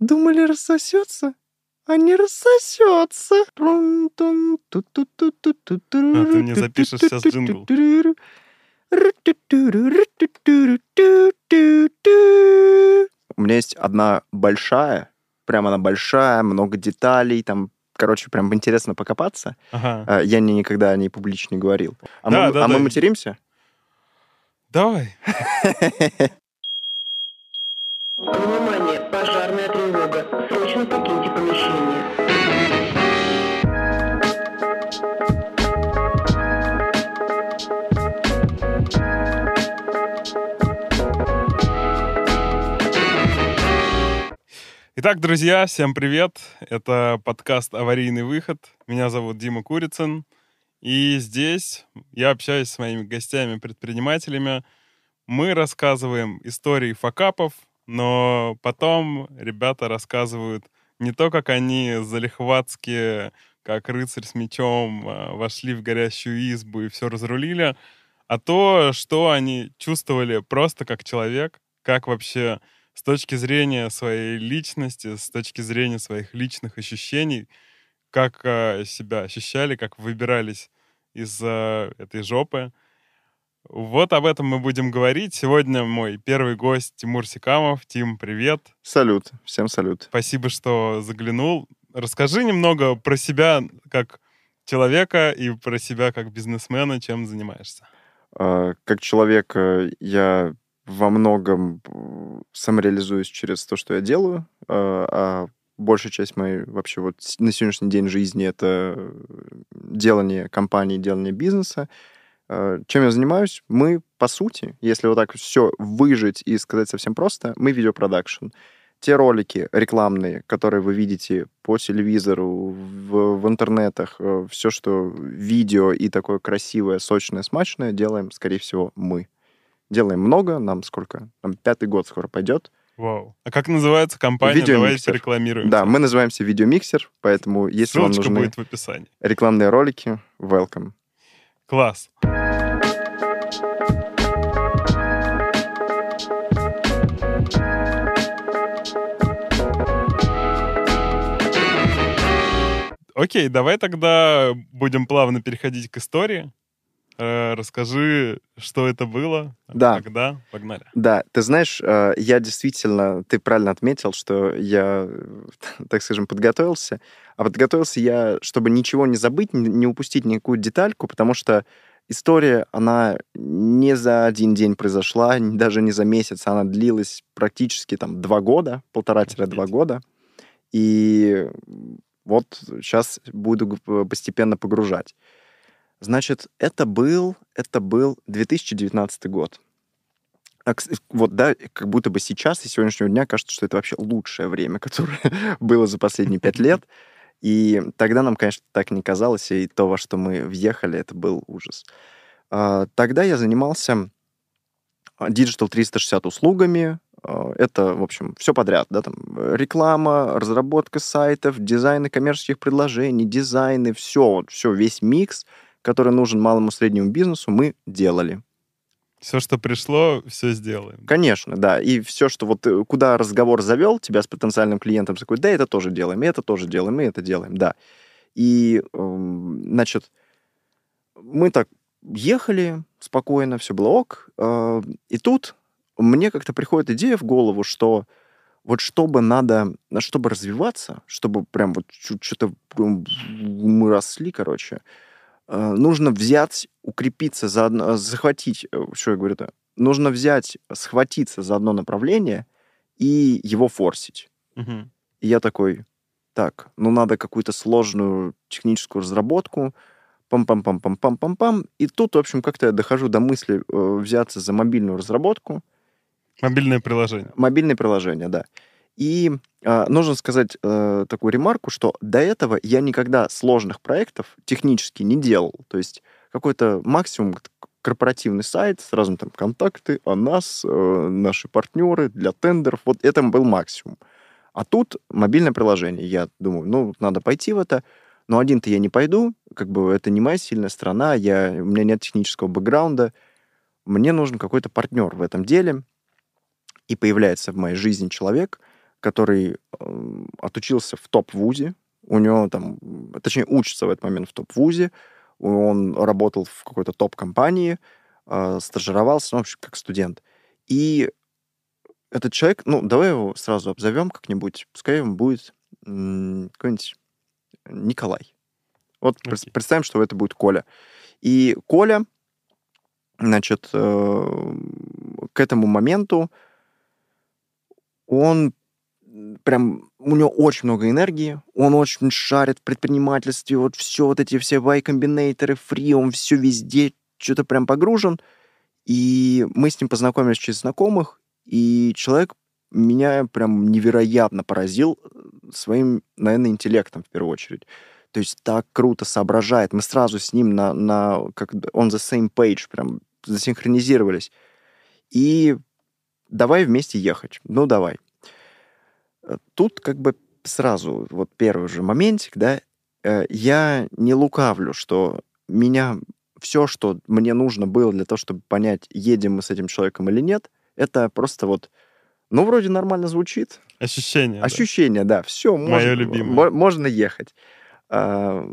Думали, рассосется? А не рассосется. А ты мне запишешь сейчас джингл. У меня есть одна большая, прям она большая, много деталей, там, короче, прям интересно покопаться. Ага. А, Я не, никогда о ней публично не говорил. А, Да, мы, да, а мы да. материмся? Давай. Внимание, пожарная тревога. Срочно покиньте помещение. Итак, друзья, всем привет. Это подкаст «Аварийный выход». Меня зовут Дима Курицын. И здесь я общаюсь с моими гостями-предпринимателями. Мы рассказываем истории факапов, но потом ребята рассказывают не то, как они залихватски, как рыцарь с мечом, а, вошли в горящую избу и все разрулили, а то, что они чувствовали просто как человек, как вообще с точки зрения своей личности, с точки зрения своих личных ощущений, как э, себя ощущали, как выбирались из э, этой жопы. Вот об этом мы будем говорить. Сегодня мой первый гость Тимур Сикамов. Тим, привет. Салют, всем салют. Спасибо, что заглянул. Расскажи немного про себя как человека и про себя как бизнесмена, чем занимаешься. А, Как человек э, я во многом э, самореализуюсь через то, что я делаю, а а большая часть моей вообще вот на сегодняшний день жизни это э, делание компании, делание бизнеса. А, Чем я занимаюсь? Мы, по сути, если вот так все выжить и сказать совсем просто, мы видеопродакшн. Те ролики рекламные, которые вы видите по телевизору, в, в интернетах, все, что видео и такое красивое, сочное, смачное, делаем, скорее всего, мы. Делаем много, нам сколько? Нам пятый год скоро пойдет. Вау. А как называется компания? Давайте рекламируем. Да, мы называемся Видеомиксер, поэтому если вам Ссылочка нужны будет в описании. рекламные ролики, welcome. Класс. Окей, давай тогда будем плавно переходить к истории. Э, Расскажи, что это было, Да. когда. Погнали. Да, ты знаешь, э, я действительно, ты правильно отметил, что я, так скажем, подготовился. А подготовился я, чтобы ничего не забыть, не упустить никакую детальку, потому что история, она не за один день произошла, даже не за месяц, она длилась практически там два года, полтора-два года. И вот сейчас буду постепенно погружать. Значит, это был, это был 2019 год. А, Вот, да, как будто бы сейчас и сегодняшнего дня кажется, что это вообще лучшее время, которое было за последние пять лет. И тогда нам, конечно, так не казалось, и то, во что мы въехали, это был ужас. А, Тогда я занимался а, Digital 360 услугами. А, Это, в общем, все подряд, да, там реклама, разработка сайтов, дизайны коммерческих предложений, дизайны, все, вот, все, весь микс, который нужен малому среднему бизнесу, мы делали. Все, что пришло, все сделаем. Конечно, да. И все, что вот э, куда разговор завел тебя с потенциальным клиентом, такой, да, это тоже делаем, и это тоже делаем, и это делаем, да. И, эм, значит, мы так ехали спокойно, все было ок. э, И тут мне как-то приходит идея в голову, что вот чтобы надо, на- чтобы развиваться, чтобы прям вот что-то мы росли, короче, нужно взять, укрепиться за одно, захватить, э, что я говорю-то, нужно взять, схватиться за одно направление и его форсить. Мгм. И я такой, так, ну надо какую-то сложную техническую разработку, пам-пам-пам-пам-пам-пам-пам. И тут, в общем, как-то я дохожу до мысли э, взяться за мобильную разработку, Мобильное приложение. мобильное приложение, да. И э, нужно сказать э, такую ремарку, что до этого я никогда сложных проектов технически не делал. То есть какой-то максимум корпоративный сайт, сразу там контакты о нас, э, наши партнеры для тендеров. Вот это был максимум. А тут мобильное приложение. Я думаю, ну, надо пойти в это. Но один-то я не пойду, как бы это не моя сильная сторона, я, у меня нет технического бэкграунда. Мне нужен какой-то партнер в этом деле. И появляется в моей жизни человек, который э, отучился в топ-вузе, у него там, точнее, учится в этот момент в топ-вузе, он работал в какой-то топ-компании, э, стажировался, ну, в общем, как студент. И этот человек, ну, давай его сразу обзовем как-нибудь, пускай он будет какой-нибудь Николай. Вот Окей. представим, что это будет Коля. И Коля, значит, э, к этому моменту он прям, у него очень много энергии, он очень шарит в предпринимательстве, вот все вот эти все Y-комбинаторы, фри, он все везде что-то прям погружен. И мы с ним познакомились через знакомых, и человек меня прям невероятно поразил э, своим, наверное, интеллектом в первую очередь. То есть так круто соображает. Мы сразу с ним на, на как on the same page прям засинхронизировались. И давай вместе ехать. Ну, давай. Э, Тут как бы сразу, вот первый же моментик, да, э, я не лукавлю, что меня все, что мне нужно было для того, чтобы понять, едем мы с этим человеком или нет, это просто вот, ну, вроде нормально звучит, Ощущение. да. Ощущение, да, все, Моё можно, любимое. мо- можно ехать. А,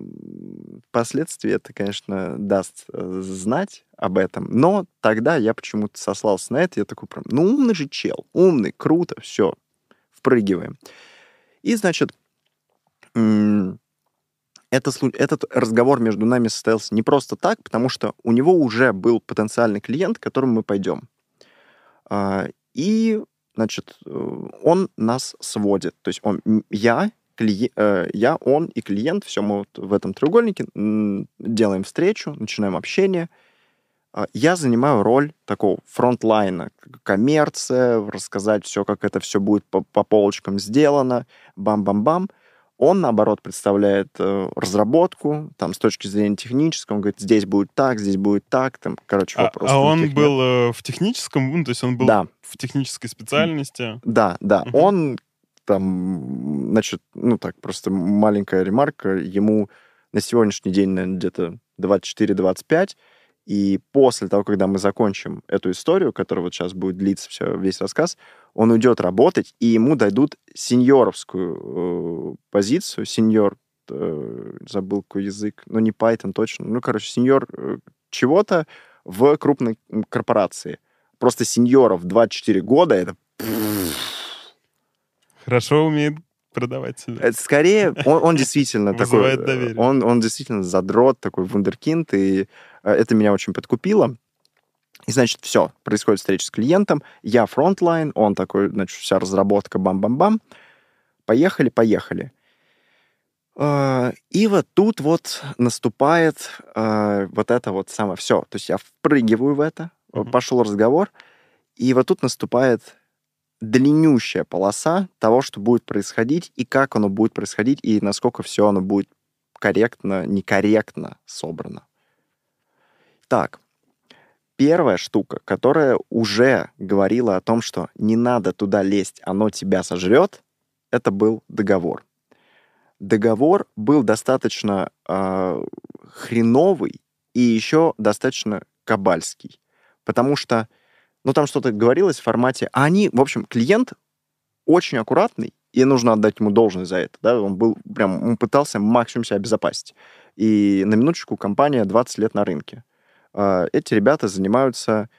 Впоследствии это, конечно, даст э, знать об этом, но тогда я почему-то сослался на это, я такой прям, ну умный же чел, умный, круто, все, впрыгиваем. И, значит, это, этот разговор между нами состоялся не просто так, потому что у него уже был потенциальный клиент, к которому мы пойдем. А, И, значит, э, он нас сводит. То есть он, я, клие- э, я, он и клиент, все мы вот в этом треугольнике делаем встречу, начинаем общение. А, Я занимаю роль такого фронтлайна, коммерция, рассказать все, как это все будет по, по полочкам сделано, бам-бам-бам. Он, наоборот, представляет э, разработку, там, с точки зрения технической, он говорит, здесь будет так, здесь будет так, там, короче, А, вопрос. а он никаких нет. был э, в техническом, ну, то есть он был Да. в технической специальности. Да, да. Мгм. Он там, значит, ну так, просто маленькая ремарка, ему на сегодняшний день, наверное, где-то 24-25, и после того, когда мы закончим эту историю, которая вот сейчас будет длиться все, весь рассказ, он уйдет работать, и ему дадут сеньоровскую э, позицию, сеньор, э, забыл какой язык, ну не Python точно, ну, короче, сеньор э, чего-то в крупной корпорации. Просто сеньоров 24 года, это Хорошо умеет продавать себя. Это скорее, он, он действительно такой... Э, доверие. Он, он действительно задрот, такой вундеркинд, и это меня очень подкупило. И, значит, все, происходит встреча с клиентом, я frontline, он такой, значит, вся разработка, бам-бам-бам. Поехали, поехали. Э, И вот тут вот наступает э, вот это вот самое все. То есть я впрыгиваю в это, Мгм. пошел разговор, и вот тут наступает длиннющая полоса того, что будет происходить, и как оно будет происходить, и насколько все оно будет корректно, некорректно собрано. Так, первая штука, которая уже говорила о том, что не надо туда лезть, оно тебя сожрет, это был договор. Договор был достаточно э, хреновый и еще достаточно кабальский. Потому что, ну, там что-то говорилось в формате... А они, в общем, клиент очень аккуратный, и нужно отдать ему должность за это. Да? Он был прям, он пытался максимум себя обезопасить. И на минуточку компания 20 лет на рынке. А, Эти ребята занимаются,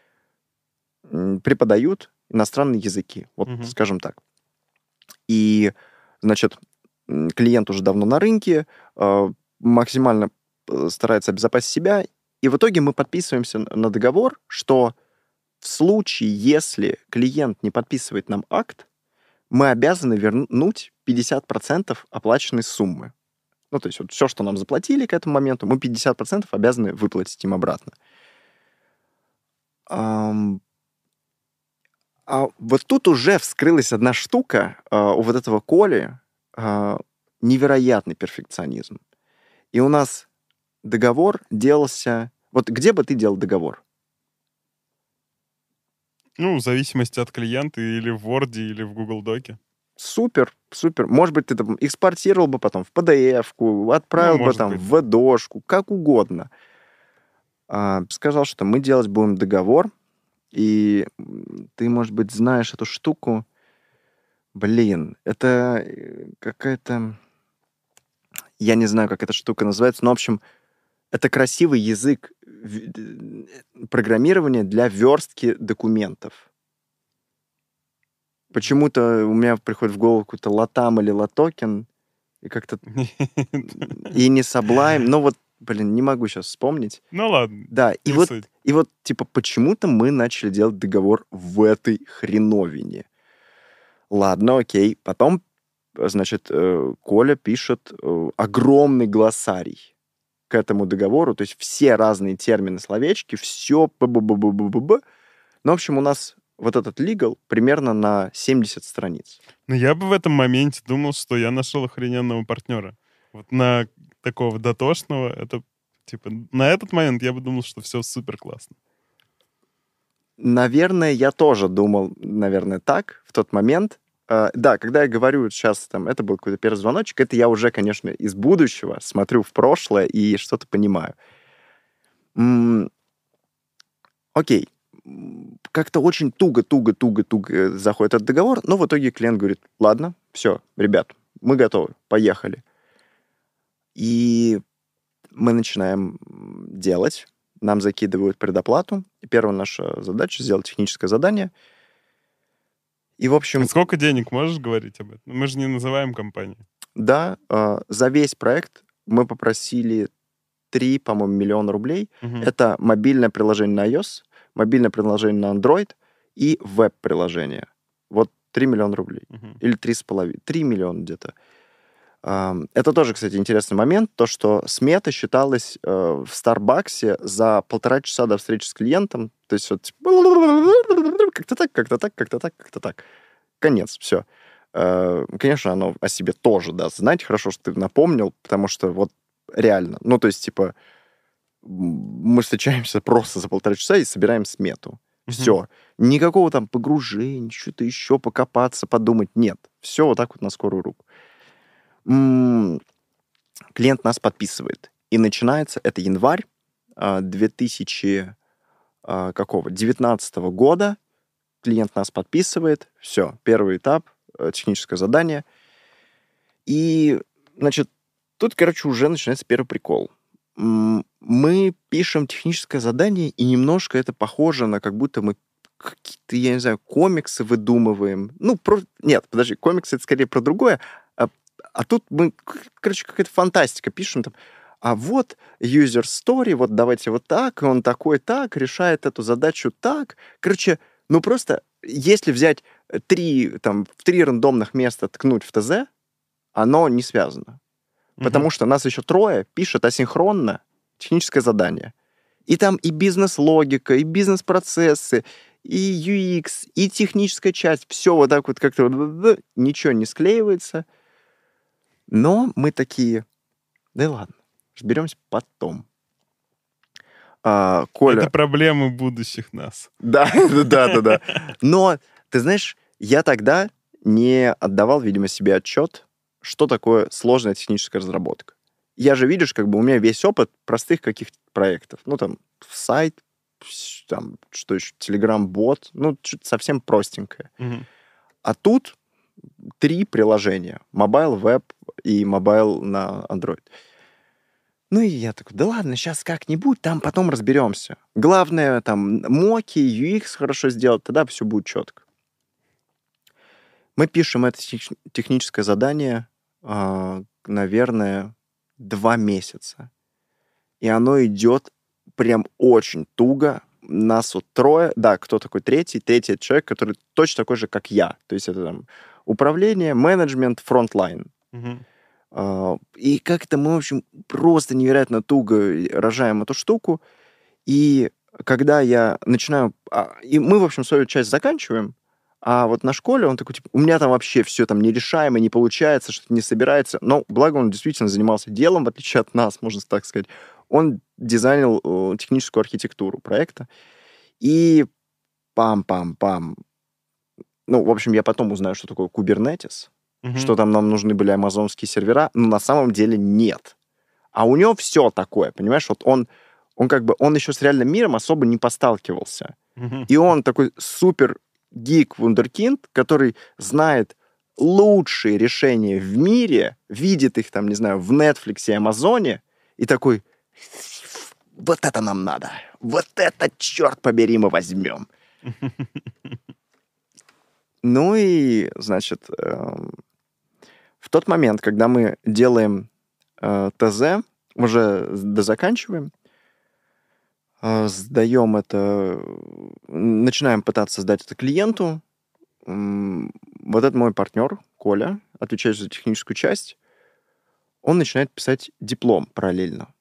преподают иностранные языки, вот Мгм. скажем так. И, значит, клиент уже давно на рынке, а, максимально э, старается обезопасить себя, и в итоге мы подписываемся на договор, что в случае, если клиент не подписывает нам акт, мы обязаны вернуть 50% оплаченной суммы. Ну, то есть вот все, что нам заплатили к этому моменту, мы 50% обязаны выплатить им обратно. А вот тут уже вскрылась одна штука а, у вот этого Коли, а, невероятный перфекционизм. И у нас договор делался... Вот где бы ты делал договор? Ну, в зависимости от клиента или в Word, или в Google Доке. Супер, супер. Может быть, ты там экспортировал бы потом в PDF-ку, отправил Ну, бы там быть. в VDOшку, как угодно. А, сказал, что мы делать будем договор, и ты, может быть, знаешь эту штуку. Блин, это э, какая-то... Я не знаю, как эта штука называется, но, в общем, это красивый язык э, программирования для верстки документов. Почему-то у меня приходит в голову какой-то латам или латокен, и как-то... И не Sublime, но вот, блин, не могу сейчас вспомнить. Ну ладно, Да, и вот суть. и вот, типа, почему-то мы начали делать договор в этой хреновине. Ладно, окей. Потом, значит, э, Коля пишет э, огромный глоссарий к этому договору, то есть все разные термины, словечки, все. Ну, в общем, у нас вот этот legal примерно на 70 страниц. Но я бы в этом моменте думал, что я нашел охрененного партнера. Вот на такого дотошного, это, типа, на этот момент я бы думал, что все супер классно. Наверное, я тоже думал, наверное, так в тот момент. Э, да, когда я говорю сейчас, там, это был какой-то первый звоночек, это я уже, конечно, из будущего смотрю в прошлое и что-то понимаю. Окей. Как-то очень туго-туго-туго-туго заходит этот договор, но в итоге клиент говорит, ладно, все, ребят, мы готовы, поехали. И мы начинаем делать, нам закидывают предоплату. И первая наша задача сделать техническое задание. И, в общем, Сколько денег можешь говорить об этом? Мы же не называем компанию. да, э, за весь проект мы попросили 3, по-моему, миллиона рублей. Мгм. Это мобильное приложение на iOS, мобильное приложение на Android и веб-приложение. Вот 3 миллиона рублей. Мгм. Или 3,5. 3 миллиона где-то. Ам, Это тоже, кстати, интересный момент, то, что смета считалась э, в Старбаксе за полтора часа до встречи с клиентом. То есть вот типа, как-то так, как-то так, как-то так, как-то так. Конец, все. Конечно, оно о себе тоже даст знать. Хорошо, что ты напомнил, потому что вот реально. Ну, то есть, типа, мы встречаемся просто за полтора часа и собираем смету. Мгм. Все. Никакого там погружения, что-то еще, покопаться, подумать. Нет. Все вот так вот на скорую руку. Клиент нас подписывает. И начинается, это январь а, 2000 а? 19 года. Клиент нас подписывает. Все, первый этап, э, техническое задание. И, значит, тут, короче, уже начинается первый прикол. Мы пишем техническое задание, и немножко это похоже на как будто мы какие-то, я не знаю, комиксы выдумываем. Ну, про... нет, подожди, комиксы это скорее про другое. А, тут мы, короче, какая-то фантастика пишем там. А вот user story, вот давайте вот так, и он такой так, решает эту задачу так. Короче, ну просто, если взять три, там, в три рандомных места ткнуть в ТЗ, оно не связано. Потому что нас еще трое пишет асинхронно техническое задание. И там и бизнес-логика, и бизнес-процессы, и UX, и техническая часть. Все вот так вот как-то ничего не склеивается. Но мы такие, да и ладно, разберемся потом. А, Коля... Это проблемы будущих нас. Да, да, да, да. Но, ты знаешь, я тогда не отдавал, видимо, себе отчет, что такое сложная техническая разработка. Я же, видишь, как бы у меня весь опыт простых каких-то проектов. Ну, там, сайт, там, что еще, Telegram-бот, ну, что-то совсем простенькое. Мгм. А тут три приложения. Mobile, веб и mobile на Android. Ну и я такой, да ладно, сейчас как-нибудь, там потом разберемся. Главное, там, моки, UX хорошо сделать, тогда все будет четко. Мы пишем это тех- техническое задание, а, наверное, два месяца. И оно идет прям очень туго. Нас вот трое, да, кто такой третий? Третий это человек, который точно такой же, как я. То есть это там управление, менеджмент, frontline. А, И как-то мы, в общем, просто невероятно туго рожаем эту штуку. И когда я начинаю... а, И мы, в общем, свою часть заканчиваем, а вот наш Коля он такой, типа, у меня там вообще все там нерешаемо, не получается, что-то не собирается. Но благо он действительно занимался делом, в отличие от нас, можно так сказать. Он дизайнил э, техническую архитектуру проекта. И пам-пам-пам. Ну, в общем, я потом узнаю, что такое Kubernetes Мгм. что там нам нужны были амазонские сервера, но на самом деле нет. А у него все такое, понимаешь? Вот он, он как бы, он еще с реальным миром особо не посталкивался. Мгм. И он такой супер гик вундеркинд, который знает лучшие решения в мире, видит их там, не знаю, в Netflix и Амазоне, и такой, вот это нам надо, вот это, черт побери, мы возьмем. Ну и, значит, эм, в тот момент, когда мы делаем э, ТЗ, уже дозаканчиваем, э, сдаем это, начинаем пытаться сдать это клиенту. Вот этот мой партнер, Коля, отвечающий за техническую часть, он начинает писать диплом параллельно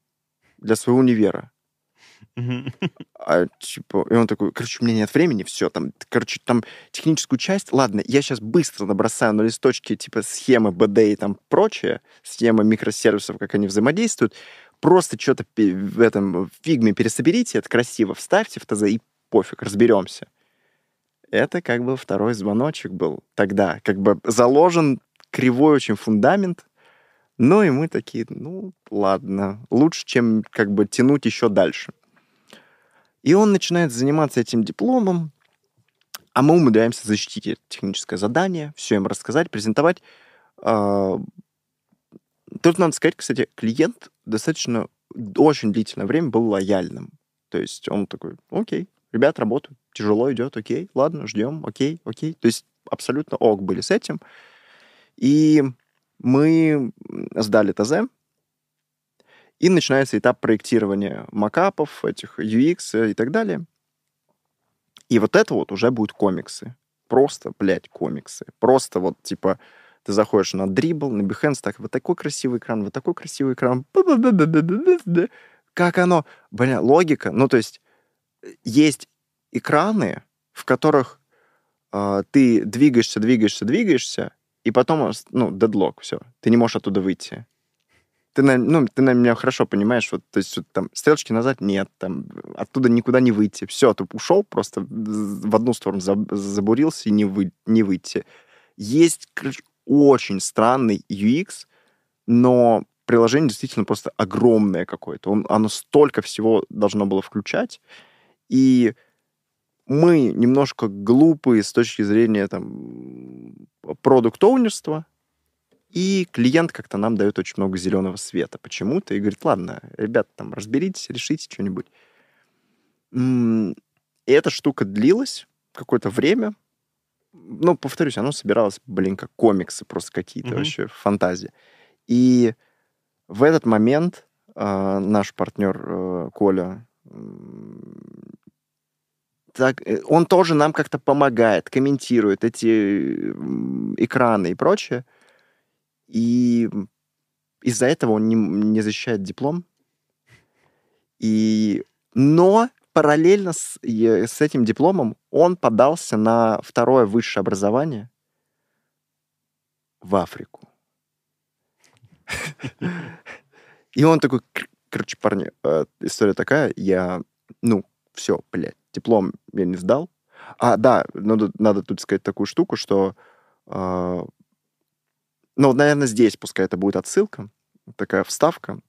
для своего универа. А, типа, и он такой, короче, у меня нет времени, все, там, короче, там техническую часть, ладно, я сейчас быстро набросаю на листочке, типа, схемы BD и там прочее, схемы микросервисов, как они взаимодействуют, просто что-то в этом фигме пересоберите, это красиво, вставьте в ТЗ и пофиг, разберемся. Это как бы второй звоночек был тогда, как бы заложен кривой очень фундамент, ну и мы такие, ну ладно, лучше, чем как бы тянуть еще дальше. И он начинает заниматься этим дипломом, а мы умудряемся защитить это техническое задание, все им рассказать, презентовать. А, Тут надо сказать, кстати, клиент достаточно очень длительное время был лояльным. То есть он такой, окей, ребят работают, тяжело идет, окей, ладно, ждем, окей, окей. То есть абсолютно ок были с этим. И мы сдали ТЗ, и начинается этап проектирования макапов, этих UX и так далее. И вот это вот уже будут комиксы. Просто, блядь, комиксы. Просто вот, типа, ты заходишь на Dribble, на Behance, так, вот такой красивый экран, вот такой красивый экран. Как оно? Бля, логика. Ну, то есть, э, есть экраны, в которых а, ты двигаешься, двигаешься, двигаешься, и потом, ос- ну, дедлок, все. Ты не можешь оттуда выйти. Ты, на, ну, ты на меня хорошо понимаешь, вот, то есть там стрелочки назад нет, там оттуда никуда не выйти. Все, ты ушел, просто в одну сторону заб- забурился и не, вы, не выйти. Есть, очень странный UX, но приложение действительно просто огромное какое-то. Он, оно столько всего должно было включать. И мы немножко глупые с точки зрения там продукт-оунерства, и клиент как-то нам дает очень много зеленого света почему-то и говорит, ладно, ребята, там, разберитесь, решите что-нибудь. И эта штука длилась какое-то время. Ну, повторюсь, оно собиралось, блин, как комиксы просто какие-то Мгм. вообще, фантазия. И в этот момент а, наш партнер э, Коля так, э, он тоже нам как-то помогает, комментирует эти экраны и прочее. И из-за этого он не, не защищает диплом. И, но параллельно с, с этим дипломом он подался на второе высшее образование в Африку. И он такой, «Кр- короче, парни, э, история такая, я, ну, все, блядь, диплом я не сдал. А, да, надо, надо тут сказать такую штуку, что, э, ну, наверное, здесь пускай это будет отсылка, такая вставка.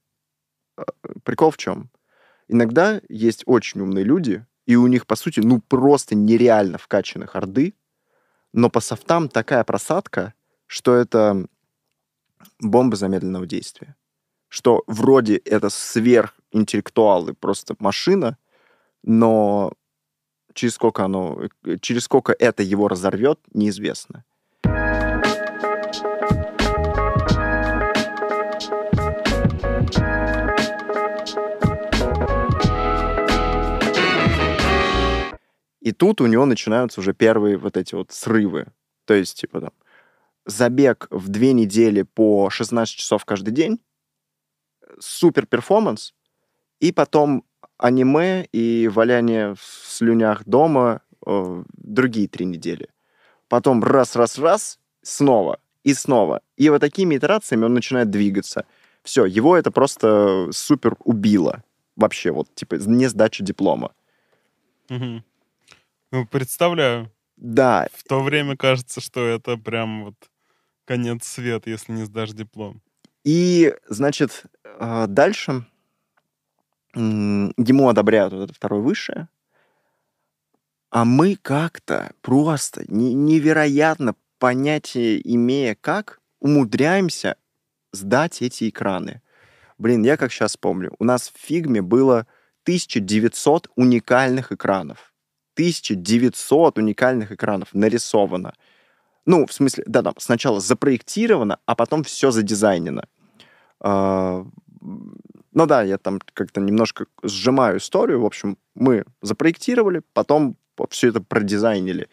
Э, Прикол в чем? Иногда есть очень умные люди, и у них, по сути, ну, просто нереально вкачанных орды, но по софтам такая просадка, что это бомба замедленного действия. Что вроде это сверхинтеллектуалы, просто машина, но через сколько оно, э, через сколько это его разорвет, неизвестно. И тут у него начинаются уже первые вот эти вот срывы. То есть, типа там, забег в две недели по 16 часов каждый день, супер перформанс, и потом аниме и валяние в слюнях дома э, другие три недели. Потом раз-раз-раз, снова и снова. И вот такими итерациями он начинает двигаться. Все, его это просто супер убило. Вообще, вот, типа, не сдача диплома. Мгм. Ну, представляю. Да, В то время кажется, что это прям вот конец света, если не сдашь диплом. И, значит, э, дальше ему одобряют вот это второе высшее, а мы как-то просто не- невероятно понятия имея как, умудряемся сдать эти экраны. Блин, я как сейчас помню, у нас в фигме было 1900 уникальных экранов. 1900 уникальных экранов нарисовано. Ну, в смысле, да-да, сначала запроектировано, а потом все задизайнено. Ну да, я там как-то немножко сжимаю историю. В общем, мы запроектировали, потом все это продизайнили.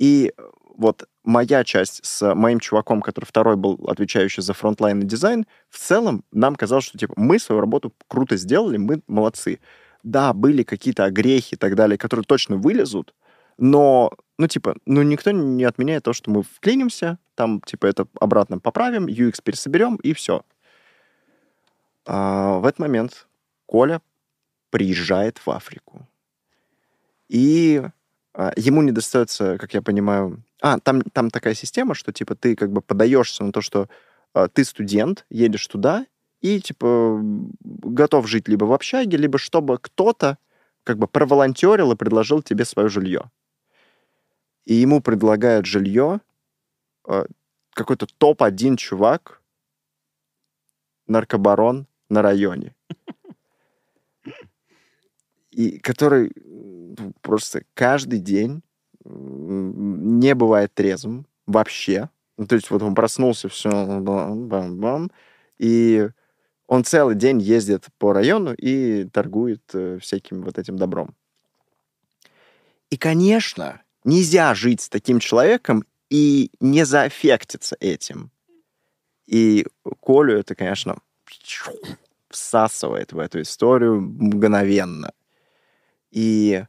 И вот моя часть с моим чуваком, который второй был отвечающий за frontline и дизайн, в целом нам казалось, что типа мы свою работу круто сделали, мы молодцы. Да, были какие-то огрехи и так далее, которые точно вылезут, но, ну, типа, ну, никто не отменяет то, что мы вклинимся, там, типа, это обратно поправим, UX пересоберем, и все. А, в этот момент Коля приезжает в Африку. И а, ему не достается, как я понимаю... А, там, там такая система, что, типа, ты как бы подаешься на то, что а, ты студент, едешь туда, и, типа, готов жить либо в общаге, либо чтобы кто-то как бы проволонтерил и предложил тебе свое жилье. И ему предлагают жилье какой-то топ-1 чувак, наркобарон на районе. И который просто каждый день не бывает трезвым вообще. Ну, то есть вот он проснулся, все, бам-бам, и он целый день ездит по району и торгует э, всяким вот этим добром. И, конечно, нельзя жить с таким человеком и не заэффектиться этим. И Колю это, конечно, всасывает в эту историю мгновенно. И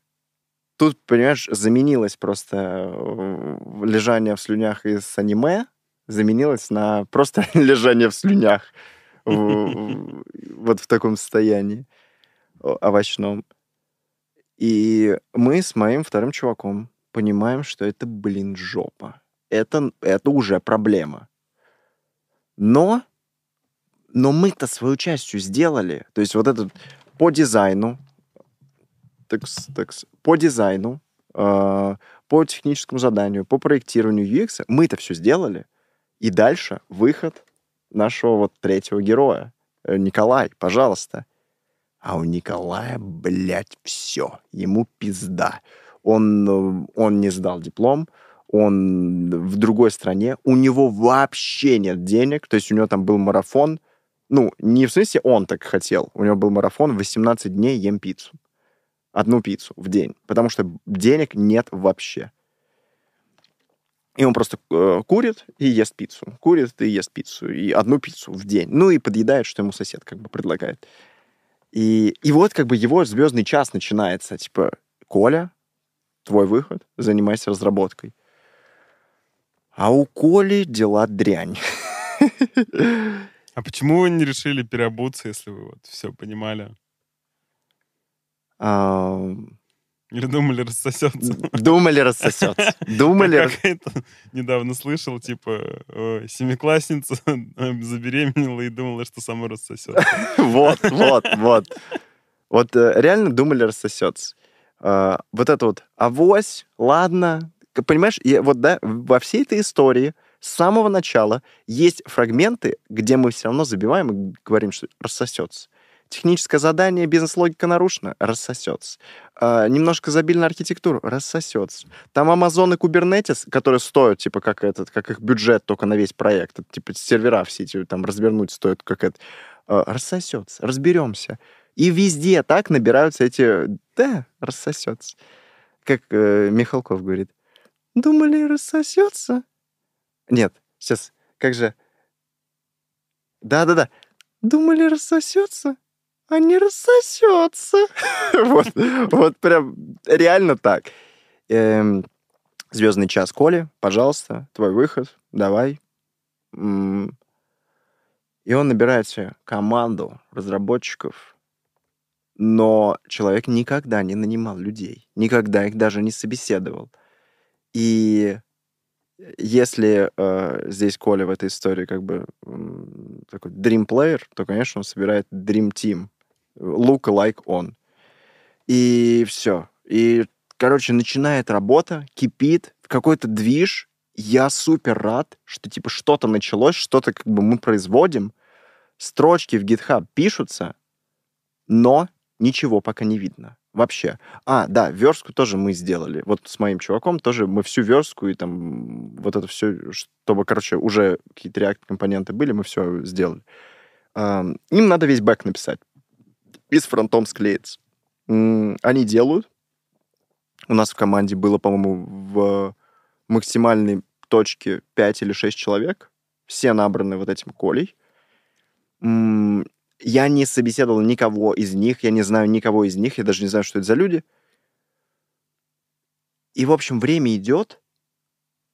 тут, понимаешь, заменилось просто э, лежание в слюнях из аниме, заменилось на просто лежание в слюнях вот в таком состоянии овощном. И мы с моим вторым чуваком понимаем, что это, блин, жопа. Это, это уже проблема. Но, но мы-то свою частью сделали. То есть вот этот по дизайну, так, так, по дизайну, э, по техническому заданию, по проектированию UX, мы это все сделали. И дальше выход нашего вот третьего героя. Э, Николай, пожалуйста. А у Николая, блядь, все. Ему пизда. Он, э, он не сдал диплом, он в другой стране, у него вообще нет денег, то есть у него там был марафон, ну, не в смысле он так хотел, у него был марафон 18 дней ем пиццу одну пиццу в день, потому что денег нет вообще. И он просто э, курит и ест пиццу, курит и ест пиццу, и одну пиццу в день. Ну и подъедает, что ему сосед как бы предлагает. И, и вот как бы его звездный час начинается. Типа, Коля, твой выход, занимайся разработкой. А у Коли дела дрянь. А почему вы не решили переобуться, если вы вот все понимали? Или думали, рассосется? Думали, рассосется. Думали. Какая-то недавно слышал, типа, семиклассница забеременела и думала, что сама рассосется. Вот, вот, вот. Вот э, реально думали, рассосется. А, вот это вот авось, ладно. Понимаешь, вот да, во всей этой истории с самого начала есть фрагменты, где мы все равно забиваем и говорим, что рассосется техническое задание, бизнес-логика нарушена, рассосется. А, немножко забили на архитектуру, рассосется. Там Amazon и Kubernetes, которые стоят, типа, как этот, как их бюджет только на весь проект, типа, сервера все эти там развернуть стоят, как это, а, рассосется, разберемся. И везде так набираются эти, да, рассосется. Как э, Михалков говорит, думали, рассосется? Нет, сейчас, как же... Да-да-да. Думали, рассосется? а не рассосется. вот, вот прям реально так. Эм, Звездный час Коли, пожалуйста, твой выход, давай. И он набирает себе команду разработчиков, но человек никогда не нанимал людей, никогда их даже не собеседовал. И если э, здесь Коля в этой истории как бы э, такой dream player, то, конечно, он собирает dream team, look like он. И все. И, короче, начинает работа, кипит, какой-то движ, я супер рад, что типа что-то началось, что-то как бы мы производим, строчки в GitHub пишутся, но ничего пока не видно. Вообще. А, да, верстку тоже мы сделали. Вот с моим чуваком тоже мы всю верстку и там вот это все, чтобы, короче, уже какие-то React-компоненты были, мы все сделали. Им надо весь бэк написать. И с фронтом склеиться. М, Они делают. У нас в команде было, по-моему, в максимальной точке 5 или 6 человек. Все набраны вот этим Колей. Я не собеседовал никого из них, я не знаю никого из них, я даже не знаю, что это за люди. И, в общем, время идет,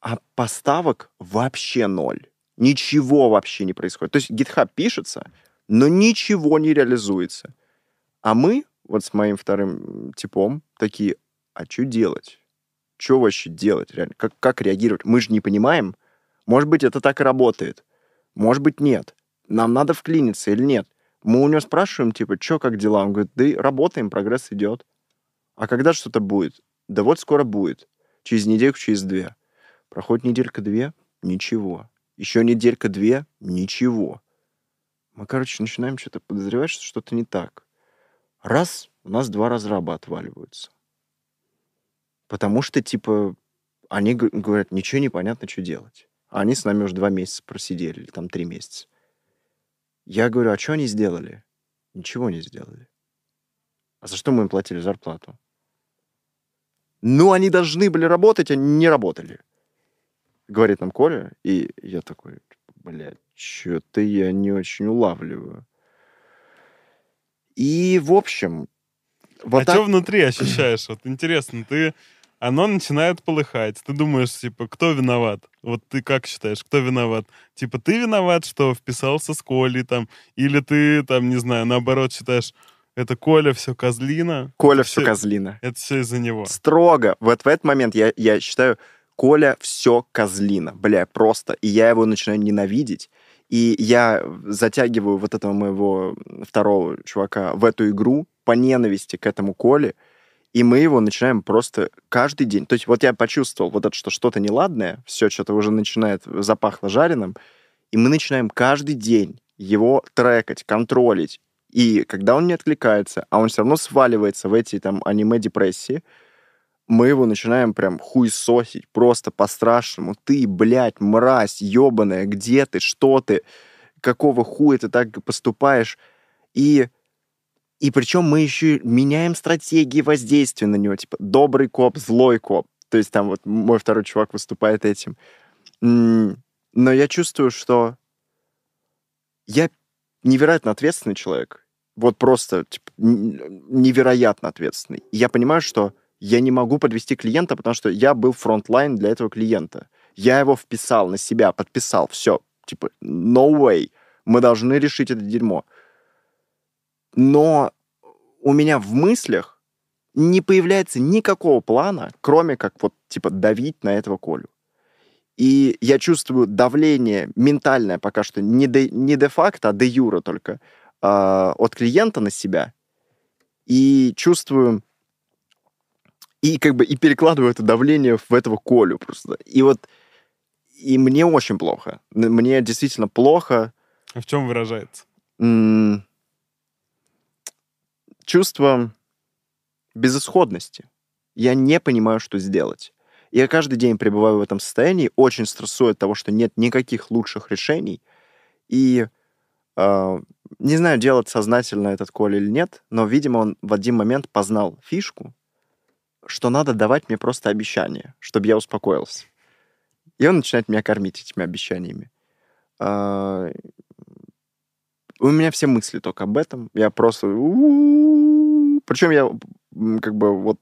а поставок вообще ноль. Ничего вообще не происходит. То есть GitHub пишется, но ничего не реализуется. А мы, вот с моим вторым типом, такие, а что делать? Что вообще делать реально? Как, как реагировать? Мы же не понимаем. Может быть, это так и работает. Может быть, нет. Нам надо вклиниться или нет? Мы у него спрашиваем, типа, что, как дела? Он говорит, да работаем, прогресс идет. А когда что-то будет? Да вот скоро будет. Через недельку, через две. Проходит неделька-две, ничего. Еще неделька-две, ничего. Мы, короче, начинаем что-то подозревать, что что-то не так. Раз, у нас два разраба отваливаются. Потому что, типа, они говорят, ничего не понятно, что делать. А они с нами уже два месяца просидели, или там три месяца. Я говорю, а что они сделали? Ничего не сделали. А за что мы им платили зарплату? Ну, они должны были работать, а не работали. Говорит нам Коля, и я такой, блядь, что-то я не очень улавливаю. И, в общем, вот а так... что внутри ощущаешь? Вот интересно, ты... Оно начинает полыхать. Ты думаешь, типа, кто виноват? Вот ты как считаешь, кто виноват? Типа, ты виноват, что вписался с Колей там? Или ты, там, не знаю, наоборот считаешь, это Коля все козлина? Коля все всё- козлина. Это все из-за него. Строго. Вот в этот момент я, я считаю, Коля все козлина. Бля, просто. И я его начинаю ненавидеть. И я затягиваю вот этого моего второго чувака в эту игру по ненависти к этому Коле. И мы его начинаем просто каждый день. То есть вот я почувствовал вот это, что что-то неладное, все что-то уже начинает запахло жареным, и мы начинаем каждый день его трекать, контролить. И когда он не откликается, а он все равно сваливается в эти там аниме-депрессии, мы его начинаем прям хуесосить, просто по-страшному. Ты, блядь, мразь, ебаная, где ты, что ты, какого хуя ты так поступаешь? И, и причем мы еще меняем стратегии воздействия на него, типа добрый коп, злой коп. То есть там вот мой второй чувак выступает этим. Но я чувствую, что я невероятно ответственный человек. Вот просто типа, невероятно ответственный. И я понимаю, что я не могу подвести клиента, потому что я был frontline для этого клиента. Я его вписал на себя, подписал, все. Типа, no way. Мы должны решить это дерьмо. Но у меня в мыслях не появляется никакого плана, кроме как вот, типа, давить на этого Колю. И я чувствую давление ментальное пока что не де, не де-факто, а де-юра только а, от клиента на себя. И чувствую... И как бы и перекладываю это давление в этого Колю просто. И вот... И мне очень плохо. Мне действительно плохо. А в чем выражается? М, Чувство безысходности. Я не понимаю, что сделать. Я каждый день пребываю в этом состоянии, очень стрессую от того, что нет никаких лучших решений. И э, не знаю, делать сознательно этот Коля или нет, но, видимо, он в один момент познал фишку, что надо давать мне просто обещания, чтобы я успокоился. И он начинает меня кормить этими обещаниями. А, у меня все мысли только об этом. Я просто... Причем я как бы вот...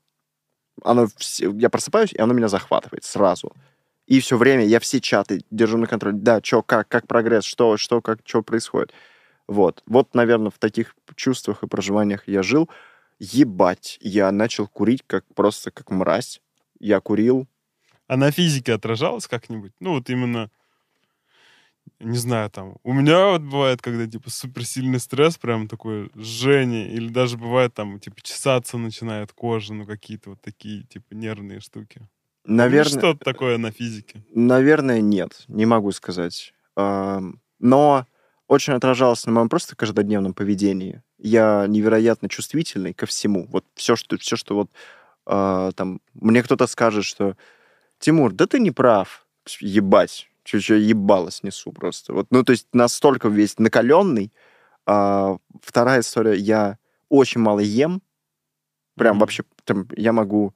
Оно все- Я просыпаюсь, и оно меня захватывает сразу. И все время я все чаты держу на контроле. Да, что, как, как прогресс, что, что, как, что происходит. Вот. Вот, наверное, в таких чувствах и проживаниях я жил. Ебать, я начал курить как просто как мразь. Я курил. А на физике отражалось как-нибудь? Ну, вот именно, не знаю, там, у меня вот бывает, когда, типа, суперсильный стресс, прям такое жжение, или даже бывает, там, типа, чесаться начинает кожа, ну, какие-то вот такие, типа, нервные штуки. Наверное, что-то такое на физике? наверное, нет, не могу сказать. Но очень отражалось на моем просто каждодневном поведении. Я невероятно чувствительный ко всему. Вот все, что, все, что вот а, там мне кто-то скажет, что Тимур, да ты не прав. Ебать. Чуть-чуть ебало снесу просто. Вот, ну, то есть настолько весь накаленный. А, вторая история. Я очень мало ем. Прям Мгм. вообще, там, я могу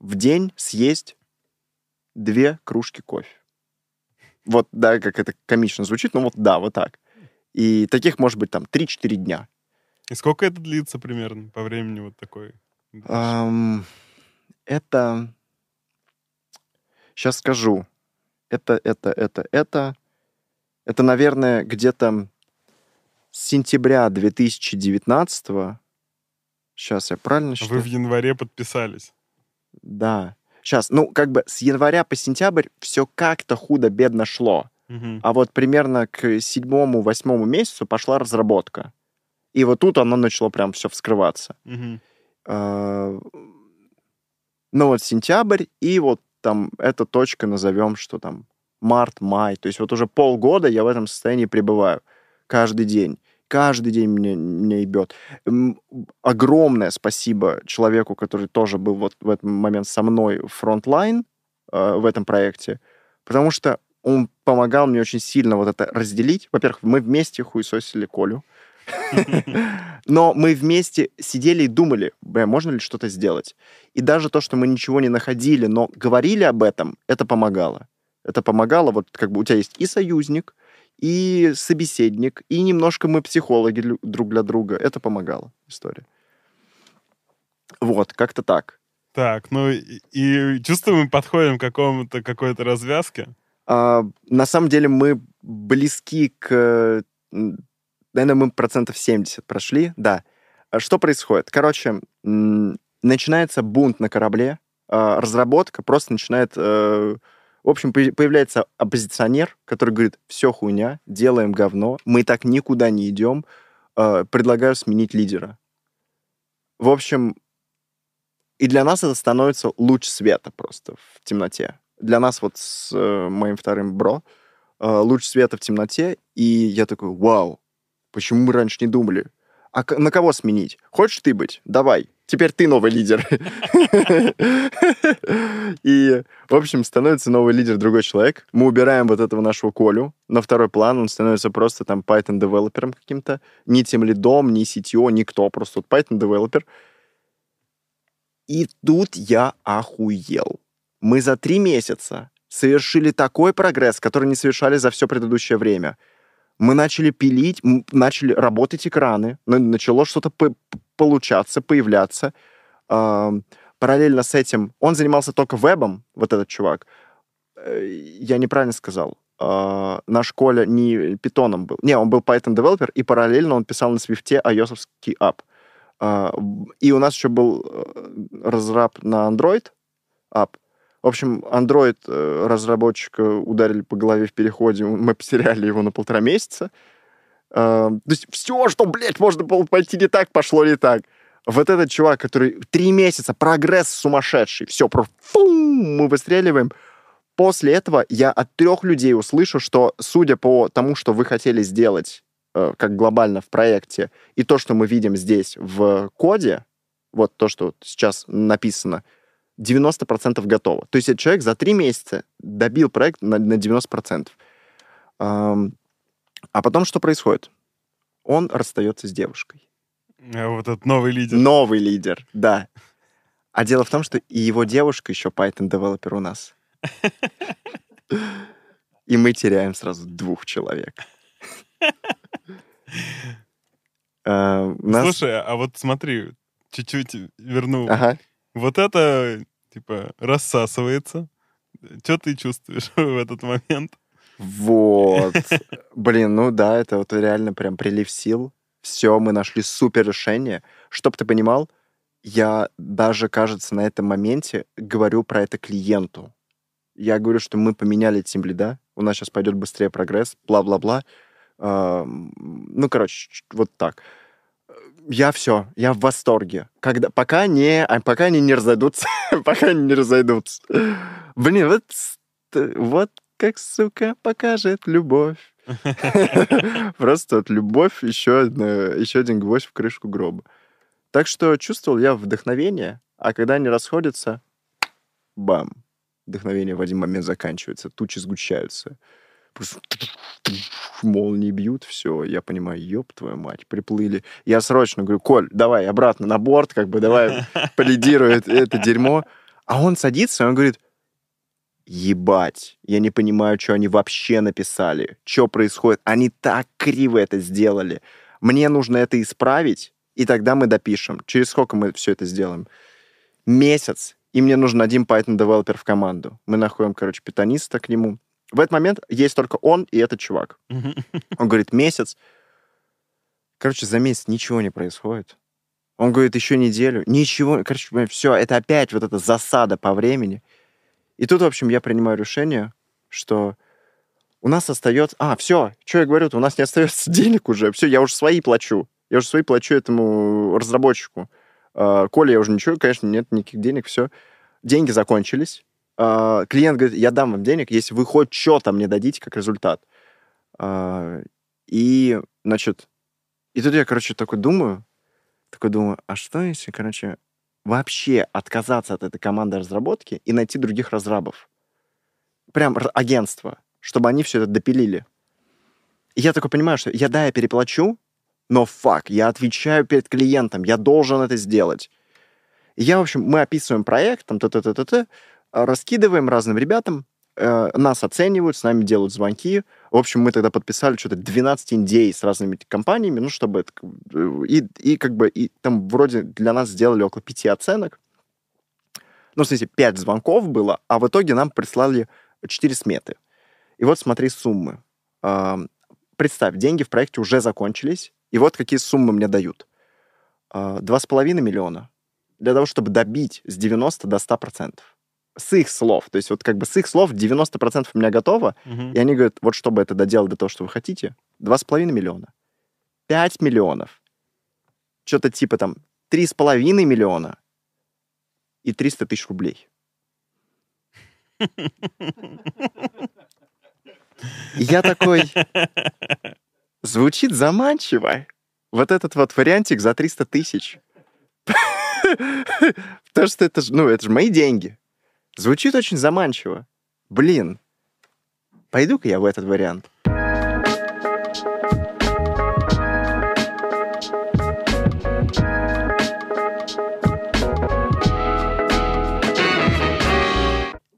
в день съесть две кружки кофе. Вот, да, как это комично звучит, но вот да, вот так. И таких может быть там 3-4 дня. И сколько это длится примерно по времени вот такой? Ам, это... Сейчас скажу. Это, это, это, это... Это, наверное, где-то с сентября 2019 Сейчас я правильно А Вы считаю? в январе подписались. Да. Сейчас, ну, как бы с января по сентябрь все как-то худо-бедно шло. Мгм. А вот примерно к седьмому-восьмому месяцу пошла разработка. И вот тут оно начало прям все вскрываться. А, Ну вот сентябрь, и вот там эта точка назовем, что там март, май. То есть вот уже полгода я в этом состоянии пребываю. Каждый день. Каждый день мне, мне ебет. Огромное спасибо человеку, который тоже был вот в этот момент со мной frontline э, в этом проекте, потому что он помогал мне очень сильно вот это разделить. Во-первых, мы вместе хуесосили Колю. Но мы вместе сидели и думали, можно ли что-то сделать. И даже то, что мы ничего не находили, но говорили об этом, это помогало. Это помогало, вот как бы у тебя есть и союзник, и собеседник, и немножко мы психологи друг для друга. Это помогало история. Вот, как-то так. Так, ну и, и чувствую, мы подходим к какому-то какой-то развязке. А, на самом деле мы близки к... Наверное, мы процентов 70 прошли, да. А Что происходит? Короче, начинается бунт на корабле, а, разработка просто начинает... э, В общем, появ- появляется оппозиционер, который говорит, все хуйня, делаем говно, мы так никуда не идем, э, предлагаю сменить лидера. В общем, и для нас это становится луч света просто в темноте. Для нас вот с э, моим вторым бро луч света в темноте, и я такой, вау, почему мы раньше не думали? А на кого сменить? Хочешь ты быть? Давай. Теперь ты новый лидер. И, в общем, становится новый лидер другой человек. Мы убираем вот этого нашего Колю на второй план. Он становится просто там Python-девелопером каким-то. Ни тем лидом, ни CTO, никто. Просто вот Python-девелопер. И тут я охуел. Мы за три месяца совершили такой прогресс, который не совершали за все предыдущее время. Мы начали пилить, начали работать экраны, на- начало что-то п- п- получаться, появляться. Параллельно с этим он занимался только вебом, вот этот чувак. Э, Я неправильно сказал. А, Наш Коля не питоном был. Не, он был Python девелопер, и параллельно он писал на Свифте ios ап. А, И у нас еще был э, разраб на Android ап. В общем, Android э, разработчика ударили по голове в переходе, мы потеряли его на полтора месяца. А, То есть все, что, блядь, можно было пойти не так, пошло не так. Вот этот чувак, который три месяца, прогресс сумасшедший, все, про фум, мы выстреливаем. После этого я от трех людей услышу, что, судя по тому, что вы хотели сделать э, как глобально в проекте, и то, что мы видим здесь в коде, вот то, что сейчас написано, 90% готово. То есть этот человек за три месяца добил проект на, на 90%. Ам, а потом что происходит? Он расстается с девушкой. А Вот этот новый лидер. Новый лидер, да. А дело в том, что и его девушка еще Python-девелопер у нас. И мы теряем сразу двух человек. Нас- Слушай, а вот смотри, чуть-чуть верну. Ага. Вот это, типа, рассасывается. Что ты чувствуешь в этот момент? Вот. Блин, ну да, это вот реально прям прилив сил. Все, мы нашли супер решение. Чтоб ты понимал, я даже, кажется, на этом моменте говорю про это клиенту. Я говорю, что мы поменяли тимлида, у нас сейчас пойдет быстрее прогресс, бла-бла-бла. Ну, короче, вот так. Я все, я в восторге. Когда, пока, не, а пока они не разойдутся, пока они не разойдутся. Блин, вот, вот как, сука, покажет любовь. Просто вот любовь, еще, одна, еще один гвоздь в крышку гроба. Так что чувствовал я вдохновение, а когда они расходятся, бам, вдохновение в один момент заканчивается, тучи сгущаются. Молнии бьют, все, я понимаю, ёб твою мать, приплыли. Я срочно говорю, Коль, давай обратно на борт, как бы давай полидируй это, это дерьмо. А он садится, и он говорит, ебать, я не понимаю, что они вообще написали, что происходит. Они так криво это сделали. Мне нужно это исправить, и тогда мы допишем. Через сколько мы все это сделаем? Месяц. И мне нужен один Python-девелопер в команду. Мы находим, короче, питаниста к нему. В этот момент есть только он и этот чувак. Он говорит, месяц. Короче, за месяц ничего не происходит. Он говорит, еще неделю. Ничего. Короче, все, это опять вот эта засада по времени. И тут, в общем, я принимаю решение, что у нас остается... А, все, что я говорю, у нас не остается денег уже. Все, я уже свои плачу. Я уже свои плачу этому разработчику. А, Коля, я уже ничего, конечно, нет никаких денег, все. Деньги закончились. А, Клиент говорит, я дам вам денег, если вы хоть что-то мне дадите как результат. А, И, значит, и тут я, короче, такой думаю, такой думаю, а что если, короче, вообще отказаться от этой команды разработки и найти других разрабов? Прям агентство, чтобы они все это допилили. И я такой понимаю, что я, да, я переплачу, но фак, я отвечаю перед клиентом, я должен это сделать. И я, в общем, мы описываем проект, там, т-т-т-т-т, раскидываем разным ребятам, э, нас оценивают, с нами делают звонки. В общем, мы тогда подписали что-то 12 индей с разными компаниями, ну, чтобы бы, И, и как бы, и там вроде для нас сделали около пяти оценок. Ну, в смысле, пять звонков было, а в итоге нам прислали 4 сметы. И вот смотри суммы. А, Представь, деньги в проекте уже закончились, и вот какие суммы мне дают. А, Два с половиной миллиона для того, чтобы добить с 90 до 100 процентов. С их слов. То есть вот как бы с их слов 90 процентов у меня готово, Мгм. и они говорят, вот чтобы это доделать до того, что вы хотите, 2,5 миллиона. 5 миллионов. Что-то типа там 3,5 миллиона и 300 тысяч рублей. Я такой... Звучит заманчиво. Вот этот вот вариантик за 300 тысяч. Потому что это же, ну, это же мои деньги. Звучит очень заманчиво. Блин, пойду-ка я в этот вариант.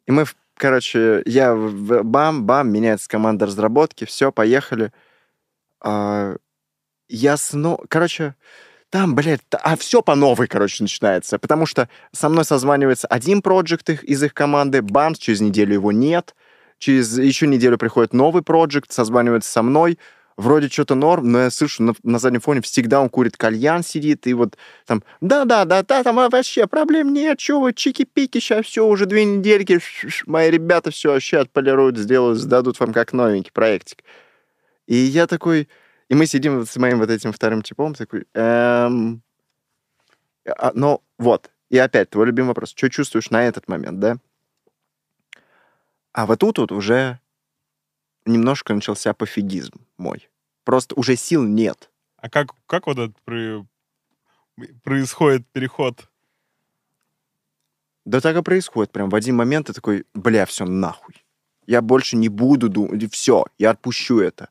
И мы, короче, я бам-бам, меняется команда разработки, все, поехали. А, я снова... Короче, там, блядь, а все по новой, короче, начинается. Потому что со мной созванивается один проект их, из их команды, бам, через неделю его нет. Через еще неделю приходит новый проект, созванивается со мной. Вроде что-то норм, но я слышу на, на заднем фоне всегда он курит кальян, сидит, и вот там, да-да-да, там вообще проблем нет, что вы, чики-пики, сейчас все, уже две недельки, мои ребята все вообще отполируют, сделают, сдадут вам как новенький проектик. И я такой, и мы сидим с моим вот этим вторым типом, такой, эм... а, ну, вот, и опять твой любимый вопрос, что чувствуешь на этот момент, да? А вот тут вот уже немножко начался пофигизм мой. Просто уже сил нет. А как, как вот этот при- происходит переход? Да так и происходит. Прям в один момент ты такой, бля, все нахуй. Я больше не буду думать. Все, я отпущу это.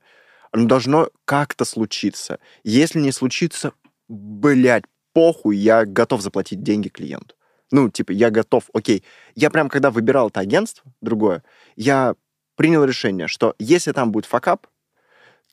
Оно должно как-то случиться. Если не случится, блядь, похуй, я готов заплатить деньги клиенту. Ну, типа, я готов, окей. Я прям, когда выбирал это агентство, другое, я принял решение, что если там будет факап,